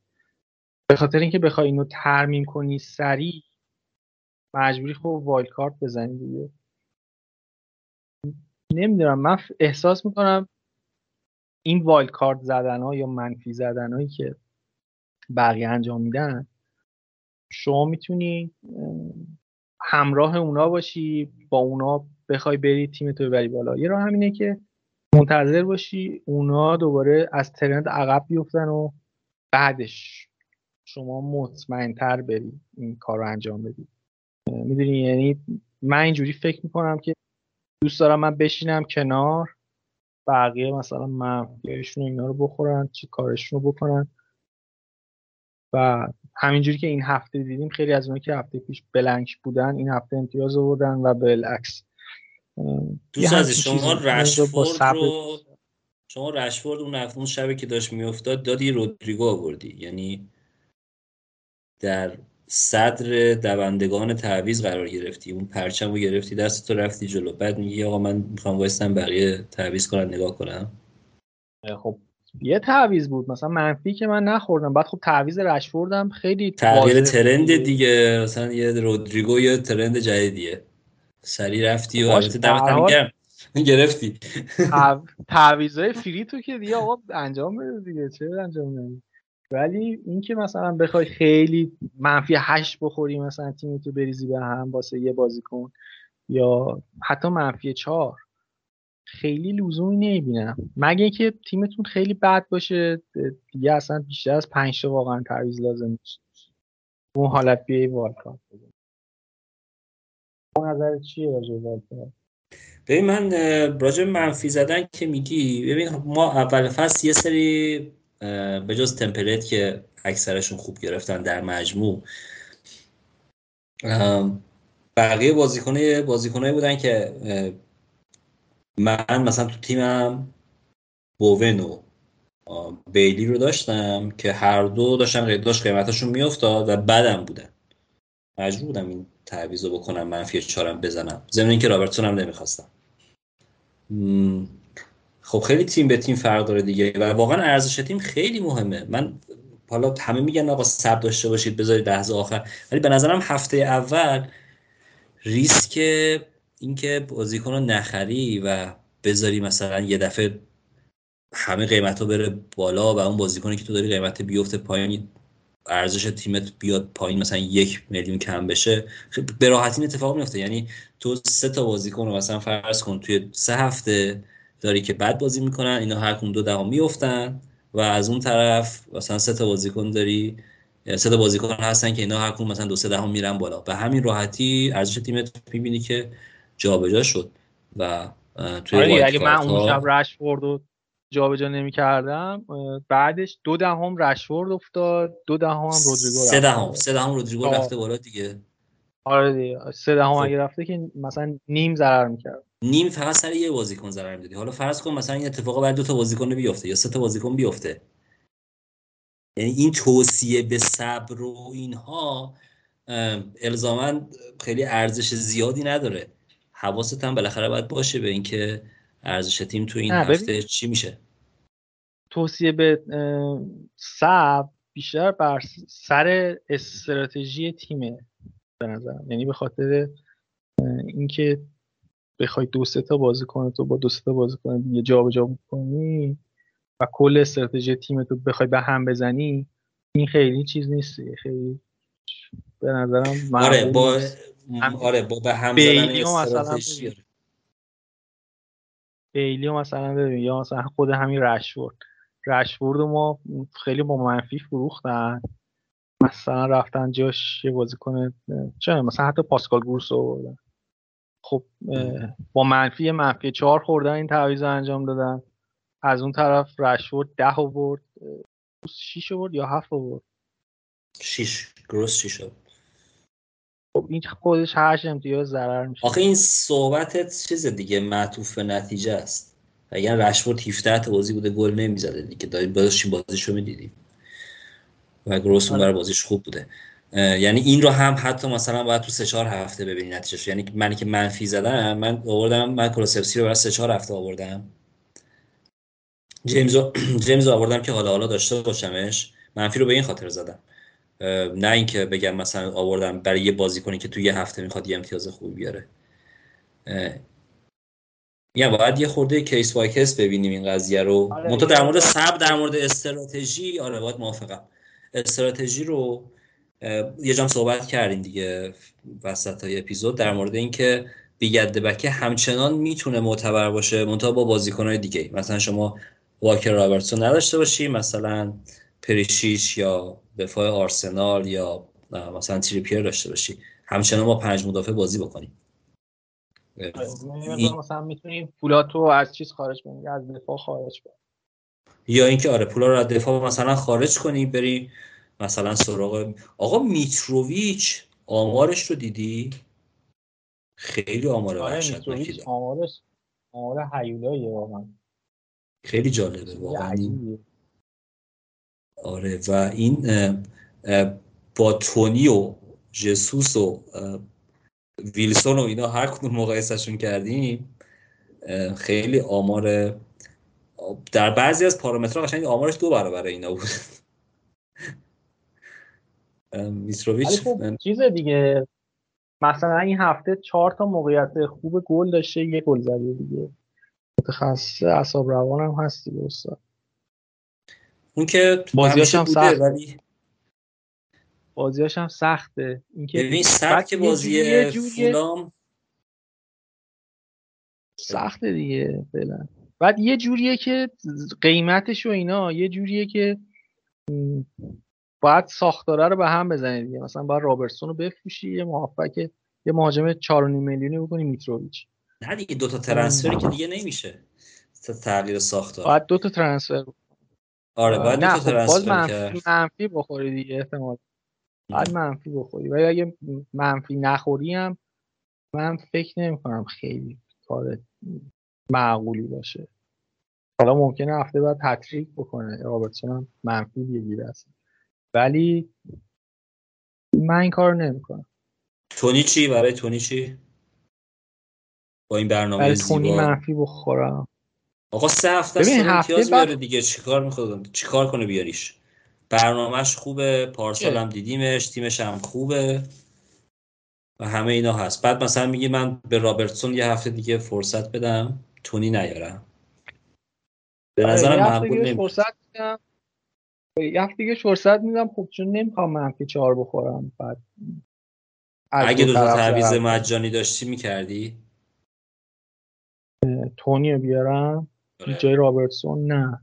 به خاطر اینکه بخوای اینو ترمیم کنی سریع مجبوری خب wild card بزنی دیگه. نمی‌دونم من احساس می‌کنم این wild card زدن ها یا منفی زدن هایی که بقیه انجام میدن شما می‌تونی همراه اونا باشی با اونا بخوای بری تیم تو ببری بالا. یه راه همینه که منتظر باشی اونا دوباره از ترند عقب بیفتن و بعدش شما مطمئنتر بری این کار رو انجام بدی. می‌دونی؟ یعنی من اینجوری فکر می‌کنم که دوست دارم من بشینم کنار بقیه مثلا منفیشون اینا رو بخورن چی کارشون رو بکنن. و همینجوری که این هفته دیدیم خیلی از اونایی که هفته پیش بلنک بودن این هفته امتیاز آوردن و بالعکس. دوست از شما رشفورد رو شما رشفورد اون اون شبه که داشت میافتاد دادی رودریگو آوردی. یعنی در صدر دوندگان تعویض قرار گرفتی. اون پرچم رو گرفتی دست تو رفتی جلو. بعد میگی آقا من می‌خوام وایستم بقیه تعویض کنن نگاه کنم. خب یه تعویض بود. مثلا منفی که من نخوردم. بعد خب تعویض رشفوردم. خیلی تغییر ترند دیگه. مثلا یه رودریگو یه ترند جدیدیه. سری رفتی و البته دمت گرم. گرفتی. تعویضای فری تو که دیگه آقا انجام بده دیگه. چه انجام نمیدی؟ ولی اینکه مثلا بخوای خیلی منفی هشت بخوری مثلا تیم تو بریزی به هم واسه یه بازیکن یا حتی منفی چهار خیلی لزومی نمی‌بینم. مگه اینکه تیمتون خیلی بد باشه دیگه اصلا بیشتر از پنج تا واقعا تعویض لازم نیست. اون حالت بیای والکارت نظر چیه راجع ببین من راجع منفی زدن که میگی ببین ما اول فصل یه سری به جز تمپلیت که اکثرشون خوب گرفتن در مجموع. بقیه بازیکنه بازیکنایی بودن که من مثلا تو تیمم بوون و بیلی رو داشتم که هر دو داشتن داشت قیمتشون میافتاد و بدم بودن. مجبور بودم این تعویض رو بکنم منفی چهارم بزنم. ضمن اینکه رابرتسون هم نمی‌خواستم خب خیلی تیم به تیم فرق داره دیگه و واقعا ارزش تیم خیلی مهمه. من حالا همه میگن آقا سب داشته باشید بذارید لحظه آخر. ولی به نظرم هفته اول ریسک اینکه بازیکن رو نخری و بذاری مثلا یه دفعه همه قیمت رو بره بالا و اون بازیکنی که تو داری قیمت بیفته پایین ارزش تیمت بیاد پایین مثلا یک میلیون کم بشه به راحتی این اتفاق میفته یعنی تو سه تا بازیکن رو مثلا فرض کن توی سه هفته داری که بد بازی می‌کنن اینا هر کدوم دو دهم میفتن و از اون طرف مثلا سه تا بازیکن داری سه تا بازیکن هستن که اینا هر کدوم مثلا دو سه دهم میرن بالا. به همین راحتی ارزش تیمت می‌بینی که جابجا شد و توی آره اگه من اون شب رشفورد رو جابجا نمی‌کردم بعدش دو دهم رشفورد افتاد دو دهم هم رودریگو سه دهم سه دهم رودریگو رفته بالا دیگه. آره دیگه سه دهم اگه رفته که مثلا نیم ضرر می‌کرد. نیم فقط سر یه بازیکن ضرر می‌دادی. حالا فرض کن مثلا این اتفاق بعد دو تا بازیکن بیفته یا سه تا بازیکن بیفته. یعنی این توصیه به صبر و اینها الزاما خیلی ارزش زیادی نداره. حواست هم بالاخره باید باشه به اینکه ارزش تیم تو این هفته چی میشه. توصیه به صبر بیشتر بر سر استراتژی تیمه به نظرم. یعنی به خاطر اینکه بخوای دو سه تا بازی کنه تو با دو سه تا بازی کنه دیگه جابجا کنی و کل استراتژی تیم تو بخوای به هم بزنی این خیلی چیز نیست خیلی به نظرم آره با آره با به هم زدن بیلی مثلا ببین. یا مثلا خود همین رشورد. رشورد ما خیلی با منفی فروختن. مثلا رفتن جاش یه بازیکن چه مثلا حتی پاسکال گروس رو خب با منفی منفی چهار خوردن این تعویض انجام دادن. از اون طرف رشورد ده آورد شیش آورد یا هفت آورد؟ شیش گروس چی شد خب این خودش هشت امتیاز ضرر میشه. آخه این صحبتت چیز دیگه معطوف به نتیجه است. اگر رشفورد 17 تا بازی بوده گل نمی‌زده دیگه. داریم بازیش بازیشو می‌دیدیم و گروس اون برای بازیش خوب بوده. یعنی این رو هم حتی مثلا باید تو سه چهار هفته ببینی نتیجهش یعنی منی که منفی زدم من آوردم من کلوسفسی رو برای سه چهار هفته آوردم. جیمز جیمز آوردم که حالا حالا داشته باشمش. منفی رو به این خاطر زدم. نه اینکه بگم مثلا آوردم برای یه بازی کنی که تو یه هفته می‌خواد یه امتیاز خوبی بیاره. یا باید یه خورده کیس بای کیس ببینیم این قضیه رو. آره در مورد سب در مورد استراتژی آره باید موافقم. استراتژی رو یه جام صحبت کردیم دیگه وسط های اپیزود در مورد اینکه بیگد بکه همچنان می‌تونه معتبر باشه منتها با بازیکنهای دیگه مثلا شما واکر رابرتسون نداشته باشی مثلا پریشیش یا دفاع آرسنال یا مثلا تریپیر داشته باشی. همچنان با پنج مدافع بازی بکنی آره، مثلا می‌تونیم پولاتو از چیز خارج کنی از دفاع خارج کنی. یا اینکه آره پولا رو از دفاع مثلا خارج کنی بری مثلا سراغ آقا میتروویچ آمارش رو دیدی؟ خیلی آمار آره وحشتناکی آمارش آمار هیولاییه واقعا. خیلی جالبه واقعا. آره و این با تونی و جسوس و ویلسون و اینا هر کدوم مقایسهشون کردیم خیلی آمار در بعضی از پارامترها قشنگ آمارش دو برابر اینا بود. میتروویچ خب چیز دیگه. مثلا این هفته چهار تا موقعیت خوب گل داشته یه گل زده دیگه. متخصص اعصاب روان هم هستی استاد. اون که بازیاش هم سخت ولی بازیاش هم سخته. اینکه ببین سبک بازی فولام. سخته دیگه فعلا. بعد یه جوریه که قیمتش و اینا یه جوریه که باید ساختاره رو به هم بزنید دیگه. مثلا باید رابرتسون رو بفروشی یه محافظ یه مهاجم 4.5 میلیونی بکنی میتروویچ. نه دیگه دو تا ترنسفری که دیگه نمیشه. تغییر ساختار. باید دو تا ترنسفر آره باید دو تا خب ترنسفر منفی, منفی بخوری دیگه احتمال. باید منفی بخوری. ولی اگه منفی نخوری هم من فکر نمی کنم خیلی کار معقولی باشه. حالا ممکنه هفته بعد هتریک بکنه. رابرتسون هم منفی بگیره اصلا. ولی من این کار نمی‌کنم. تونی چی؟ برای تونی چی؟ با این برنامه برای تونی منفی بخورم. آقا سه هفته است امتیاز بعد... بیاره دیگه. چیکار می‌خواد چیکار کنه بیاریش؟ برنامهش خوبه پارسال هم دیدیمش تیمش هم خوبه و همه اینا هست. بعد مثلا میگی من به رابرتسون یه هفته دیگه فرصت بدم تونی نیارم. به آره، نظرم معقول فرصت میدم. یه هفته دیگه فرصت میدم. خب چون نمی‌خوام منفی چهار بخورم. بعد اگه دو تا تعویض مجانی داشتی می‌کردی؟ تونی بیارم. آره. جای رابرتسون نه.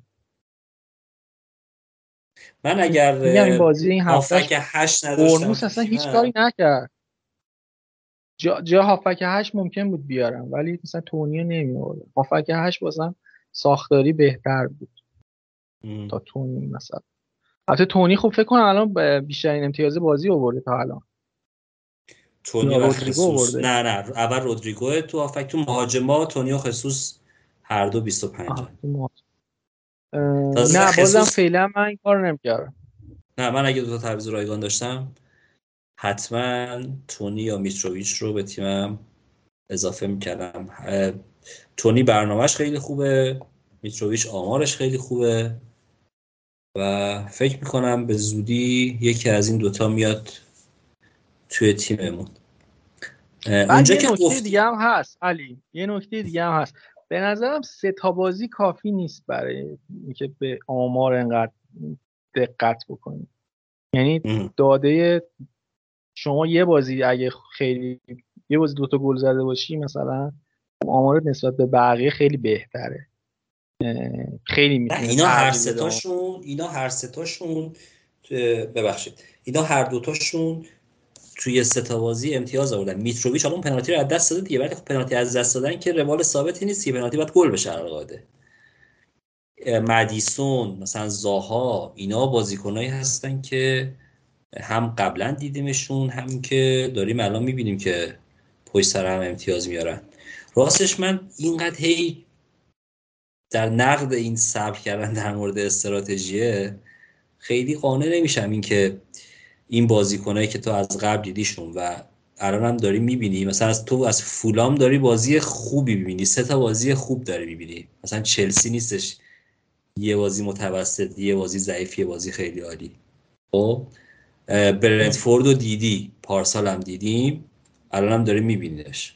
من اگر این بازی این هفته که هشت نداشتم اصلا هیچ کاری نکرد. جا, جا هافک هشت ممکن بود بیارم ولی مثلا تونی نمی آوردم هافک هشت بازم ساختاری بهتر بود. ام. تا تونی مثلا. البته تونی خب فکر کنم الان بیشترین امتیاز بازی آورده تا الان. تونی و خصوص نه نه. اول رودریگو تو هافک تو مهاجما تونی و خصوص هر دو 25 نه بازم فعلا من این کار نمی‌کردم. نه من اگه دو تا تعویض رایگان داشتم حتما تونی یا میتروویچ رو به تیمم اضافه می‌کردم. تونی برنامهش خیلی خوبه میتروویچ آمارش خیلی خوبه. و فکر می‌کنم به زودی یکی از این دوتا میاد توی تیممون. اونجا یه نکته دیگه هم هست علی. یه نکته دیگه هم هست. به نظرم سه تا بازی کافی نیست برای اینکه به آمار انقدر دقت بکنید یعنی داده شما یه بازی اگه خیلی یه بازی دوتا گل زده باشی مثلا آمارت نسبت به بقیه خیلی بهتره. خیلی می‌تونه اینا هر ستاشون اینا هر ستاشون ببخشید. اینا هر دوتاشون توی سه بازی امتیاز آوردن. میتروویچ حالا اون پنالتی رو از دست داده دیگه ولی خب پنالتی از دست دادن که روال ثابتی نیست که پنالتی باید گل بشه القاعده مدیسون مثلا زاها اینا بازیکنایی هستن که هم قبلا دیدیمشون هم که داریم الان می‌بینیم که پشت سر هم امتیاز میارن. راستش من اینقدر هی در نقد این صبر کردن در مورد استراتژیه خیلی قانع نمیشم این که این بازیکنایی که تو از قبل دیدیشون و الان هم داری می‌بینی مثلا از تو از فولام داری بازی خوبی می‌بینی سه تا بازی خوب داری می‌بینی. مثلا چلسی نیستش یه بازی متوسط یه بازی ضعیف یه بازی خیلی عالی. خب برنتفورد رو دیدی پارسال هم دیدیم الان هم داریم میبینیش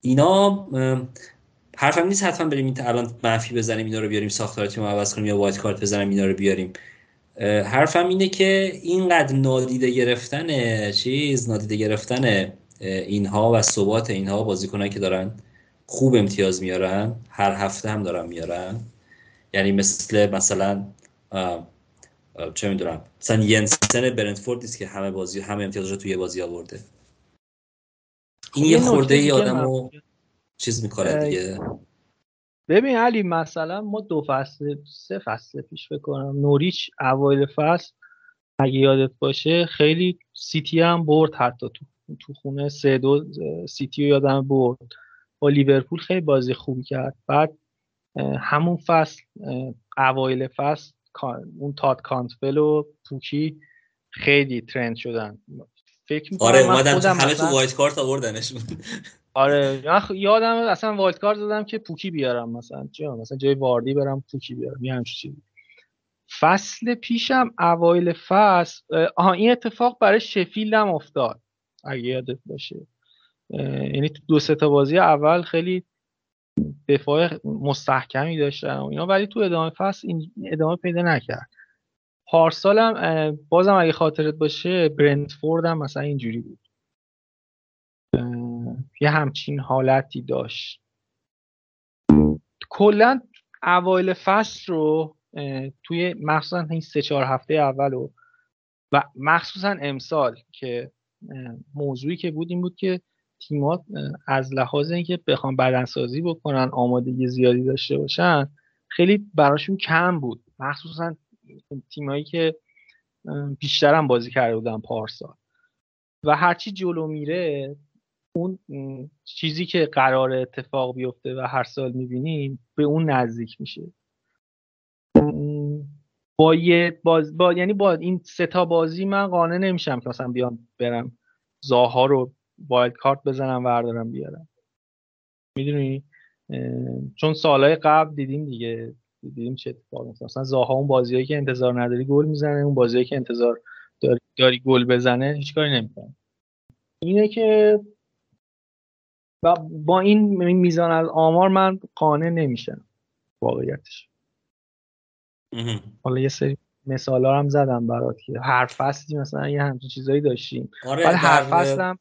اینا حرفم نیست حتما بریم این الان منفی بزنیم اینا رو بیاریم ساختار تیم عوض کنیم یا وایت کارت بزنیم اینا رو بیاریم. حرفم اینه که اینقدر نادیده گرفتن چیز نادیده گرفتن اینها و ثبات اینها بازیکنایی که دارن خوب امتیاز میارن هر هفته هم دارن میارن. یعنی مثل مثلا چه می‌دونم مثلا ینسن برنتفورد نیست که همه بازی همه امتیازش رو توی بازی آورده. این یه خورده ای آدمو چیز می‌کنه دیگه. ببین علی مثلا ما دو فصل سه فصل پیش بکنم نوریچ اوایل فصل اگه یادت باشه خیلی سیتی هم برد حتی تو تو خونه سه دو سیتی رو یادم برد. با لیورپول خیلی بازی خوبی کرد. بعد همون فصل اوایل فصل اون تاد کانتول و پوکی خیلی trend شدن. فکر می‌کنم آره اومدن همه تو wild card آوردنشون آره یادم اصلا wild card دادم که پوکی بیارم مثلا چه مثلا جای واردی برم پوکی بیارم یه همچین چیزی. فصل پیشم اوایل فصل آها این اتفاق برای شفیلد هم افتاد اگه یادت باشه. یعنی تو دو سه تا بازی اول خیلی دفاع مستحکمی داشتن و اینا ولی تو ادامه فصل این ادامه پیدا نکرد. پارسال هم بازم اگه خاطرت باشه برنتفورد هم مثلا اینجوری بود. یه همچین حالتی داشت. کلا اوایل فصل رو توی مخصوصا این سه چهار هفته اول و مخصوصا امسال که موضوعی که بود این بود که تیمات از لحاظ اینکه بخوام بدنسازی بکنن آمادگی زیادی داشته باشن خیلی براشون کم بود. مخصوصا تیمایی که بیشتر هم بازی کرده بودن پارسال. و هرچی جلو میره اون چیزی که قرار اتفاق بیفته و هر سال می‌بینیم به اون نزدیک میشه. با یه باز با یعنی با این ستا بازی من قانع نمیشم که مثلا بیام برم زاها رو وایلد کارت بزنم وردارم بیارم. می‌دونی؟ چون سالهای قبل دیدیم دیگه دیدیم چه اتفاقی میفته مثلا زاها اون بازیایی که انتظار نداری گل می‌زنه اون بازیایی که انتظار داری, داری گل بزنه هیچ کاری نمی‌کنه. اینه که و با این میزان از آمار من قانع نمیشم واقعیتش. حالا یه سری مثال هم زدم برات که هر فصلی مثلا یه همچین چیزایی داشتیم. آره ولی هر فصل هم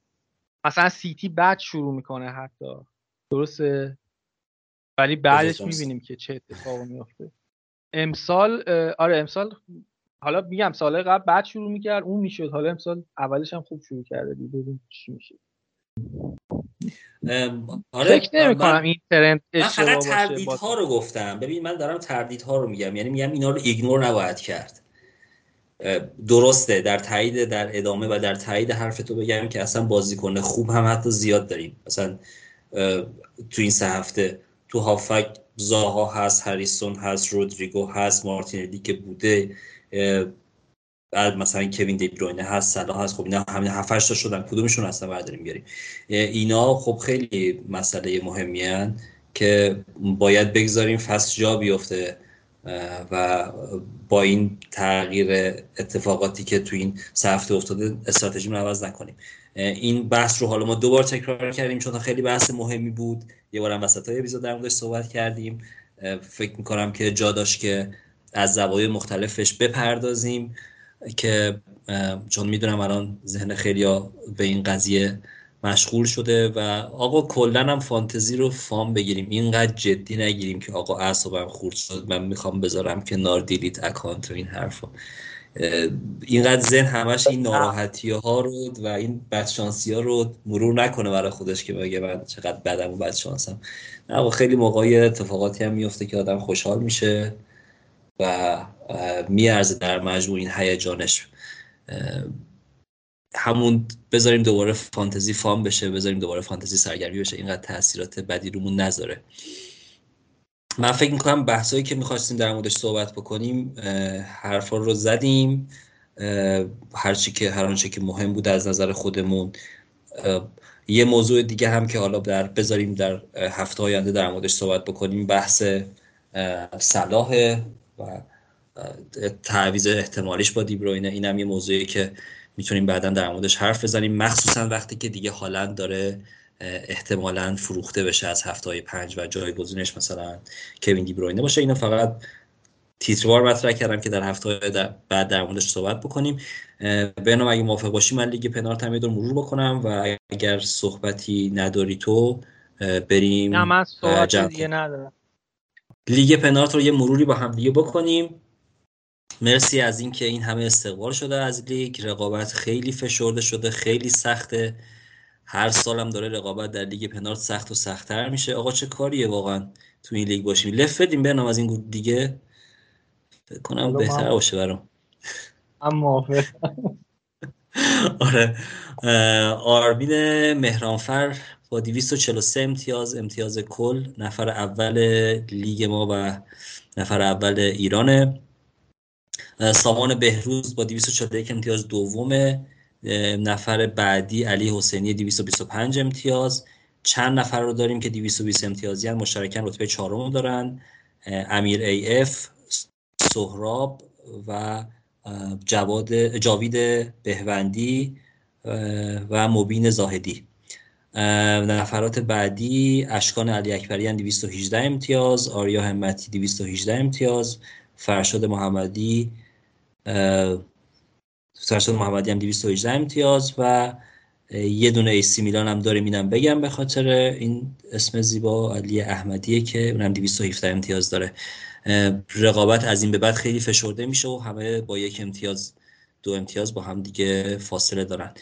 مثلا سیتی بعد شروع می‌کنه حتی. درسته؟ ولی بعدش می‌بینیم که چه اتفاقی میفته امسال آره امسال حالا میگم سال قبل بعد شروع می‌کرد اون می‌شد. حالا امسال اولش هم خوب شروع کرده ببین چی میشه. آره فکر نمی کنم این ترند من فقط تردیدها رو گفتم. ببین من دارم تردیدها رو میگم. یعنی میگم اینا رو ایگنور نباید کرد. درسته در تایید در ادامه و در تایید حرف تو بگم که اصلا بازیکن خوب هم حتی زیاد داریم. مثلا تو این سه هفته تو هافک زاها هست هریسون هست رودریگو هست مارتینلی که بوده بعد مثلا کوین دی بروینه هست سلا هست خب اینا همین 7 تا شدن کدومشون اصلا برداریم بیاریم؟ اینا خب خیلی مسئله مهمی که باید بگذاریم فصل جا بیفته و با این تغییر اتفاقاتی که تو این سه هفته افتاده استراتژی رو عوض نکنیم. این بحث رو حالا ما دوبار تکرار کردیم چون خیلی بحث مهمی بود. یه بارم وسط های اپیزود در موردش صحبت کردیم. فکر می‌کنم که جا داشت که از زوایای مختلفش بپردازیم. که چون می‌دونم الان ذهن خیلی به این قضیه مشغول شده و آقا کلا هم فانتزی رو فام بگیریم. اینقدر جدی نگیریم که آقا اعصابم خورد شد من می‌خوام بذارم که نار دیلیت اکانت و این حرفا. اینقدر ذهن همش این ناراحتی ها رو و این بدشانسی ها رو مرور نکنه برای خودش که بگه من چقدر بدم و بدشانسم. نه خیلی موقعی اتفاقاتی هم میفته که آدم خوشحال میشه. و میارزه در مجموع این هیجانش. همون بذاریم دوباره فانتزی فام بشه بذاریم دوباره فانتزی سرگرمی بشه. اینقدر تاثیرات بدی رومون نذاره. من فکر می‌کنم بحثایی که می‌خواستیم در موردش صحبت بکنیم حرفا رو زدیم. هرچی که هر آنچه که مهم بود از نظر خودمون. یه موضوع دیگه هم که حالا در بذاریم در هفته آینده در موردش صحبت بکنیم بحث صلاح و تعویض احتمالیش با دیبروینه اینم یه موضوعی که می‌تونیم بعدا در موردش حرف بزنیم. مخصوصا وقتی که دیگه هالند داره احتمالا فروخته بشه از هفته های پنج و جایگزینش مثلا کوین دیبروینه باشه. اینو فقط تیتروار مطرح کردم که در هفته بعد در موردش صحبت بکنیم. بنام اگه موافق باشی من لیگ پنارت هم مرور بکنم و اگر صحبتی نداری تو بریم نه من صحبت دیگه ندارم. لیگ پنارت رو یه مروری با هم دیگه بکنیم. مرسی از اینکه این همه استقبال شده از لیگ. رقابت خیلی فشرده شده خیلی سخته. هر سالم داره رقابت در لیگ پنارت سخت و سختتر میشه. آقا چه کاریه واقعا تو این لیگ باشیم؟ left بدیم برنامه از این دیگه. فکر کنم بهتر باشه برام. اما آره. آرمین مهرانفر با 243 امتیاز امتیاز کل نفر اول لیگ ما و نفر اول ایرانه سامان بهروز با 241 امتیاز دومه نفر بعدی علی حسینی 225 امتیاز. چند نفر رو داریم که 220 امتیازی هم مشترکن رتبه چهارم دارن. امیر ای اف سهراب و جواد جاوید بهوندی و مبین زاهدی. نفرات بعدی اشکان علی اکبریان 218 امتیاز آریا همتی 218 امتیاز فرشاد محمدی فرشاد محمدی هم 218 امتیاز و یه دونه ایسی میلان هم داریم اینم بگم به خاطر این اسم زیبا علی احمدیه که اونم 217 امتیاز داره. رقابت از این به بعد خیلی فشرده میشه و همه با یک امتیاز دو امتیاز با هم دیگه فاصله دارن.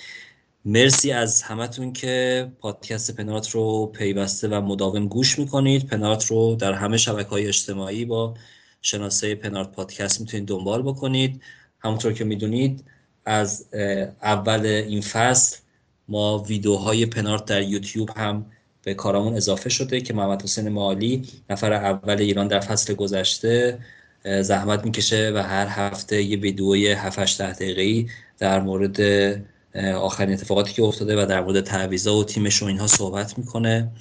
مرسی از همتون که پادکست پنارت رو پیوسته و مداوم گوش می‌کنید. پنارت رو در همه شبکه های اجتماعی با شناسه پنارت پادکست می‌تونید دنبال بکنید. همونطور که می‌دونید از اول این فصل ما ویدیوهای پنارت در یوتیوب هم به کارامون اضافه شده که محمد حسین مالی نفر اول ایران در فصل گذشته زحمت می‌کشه و هر هفته یه ویدیوی 7 8 دقیقه‌ای در مورد آخرین اتفاقاتی که افتاده و در مورد تعویضا و تیمش و اینها صحبت می‌کنه.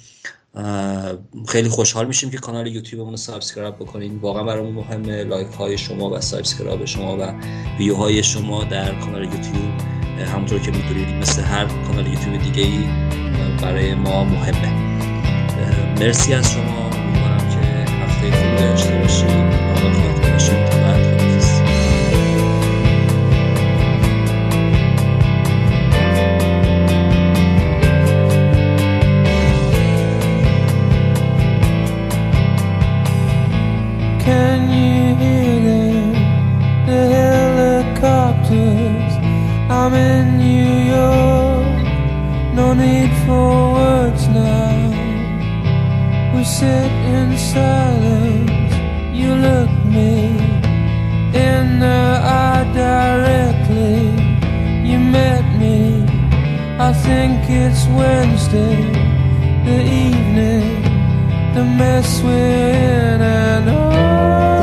خیلی خوشحال میشیم که کانال یوتیوبمون رو subscribe بکنین. واقعا برامون مهمه like های شما و subscribe شما و ویو های شما در کانال یوتیوب. همونطور که می‌دونید مثل هر کانال یوتیوب دیگه ای برای ما مهمه. مرسی از شما. امیدوارم که هفته خوبی داشته باشید sit in silence. You look me in the eye directly. You met me. I think it's Wednesday, the evening, the mess we're in, and oh,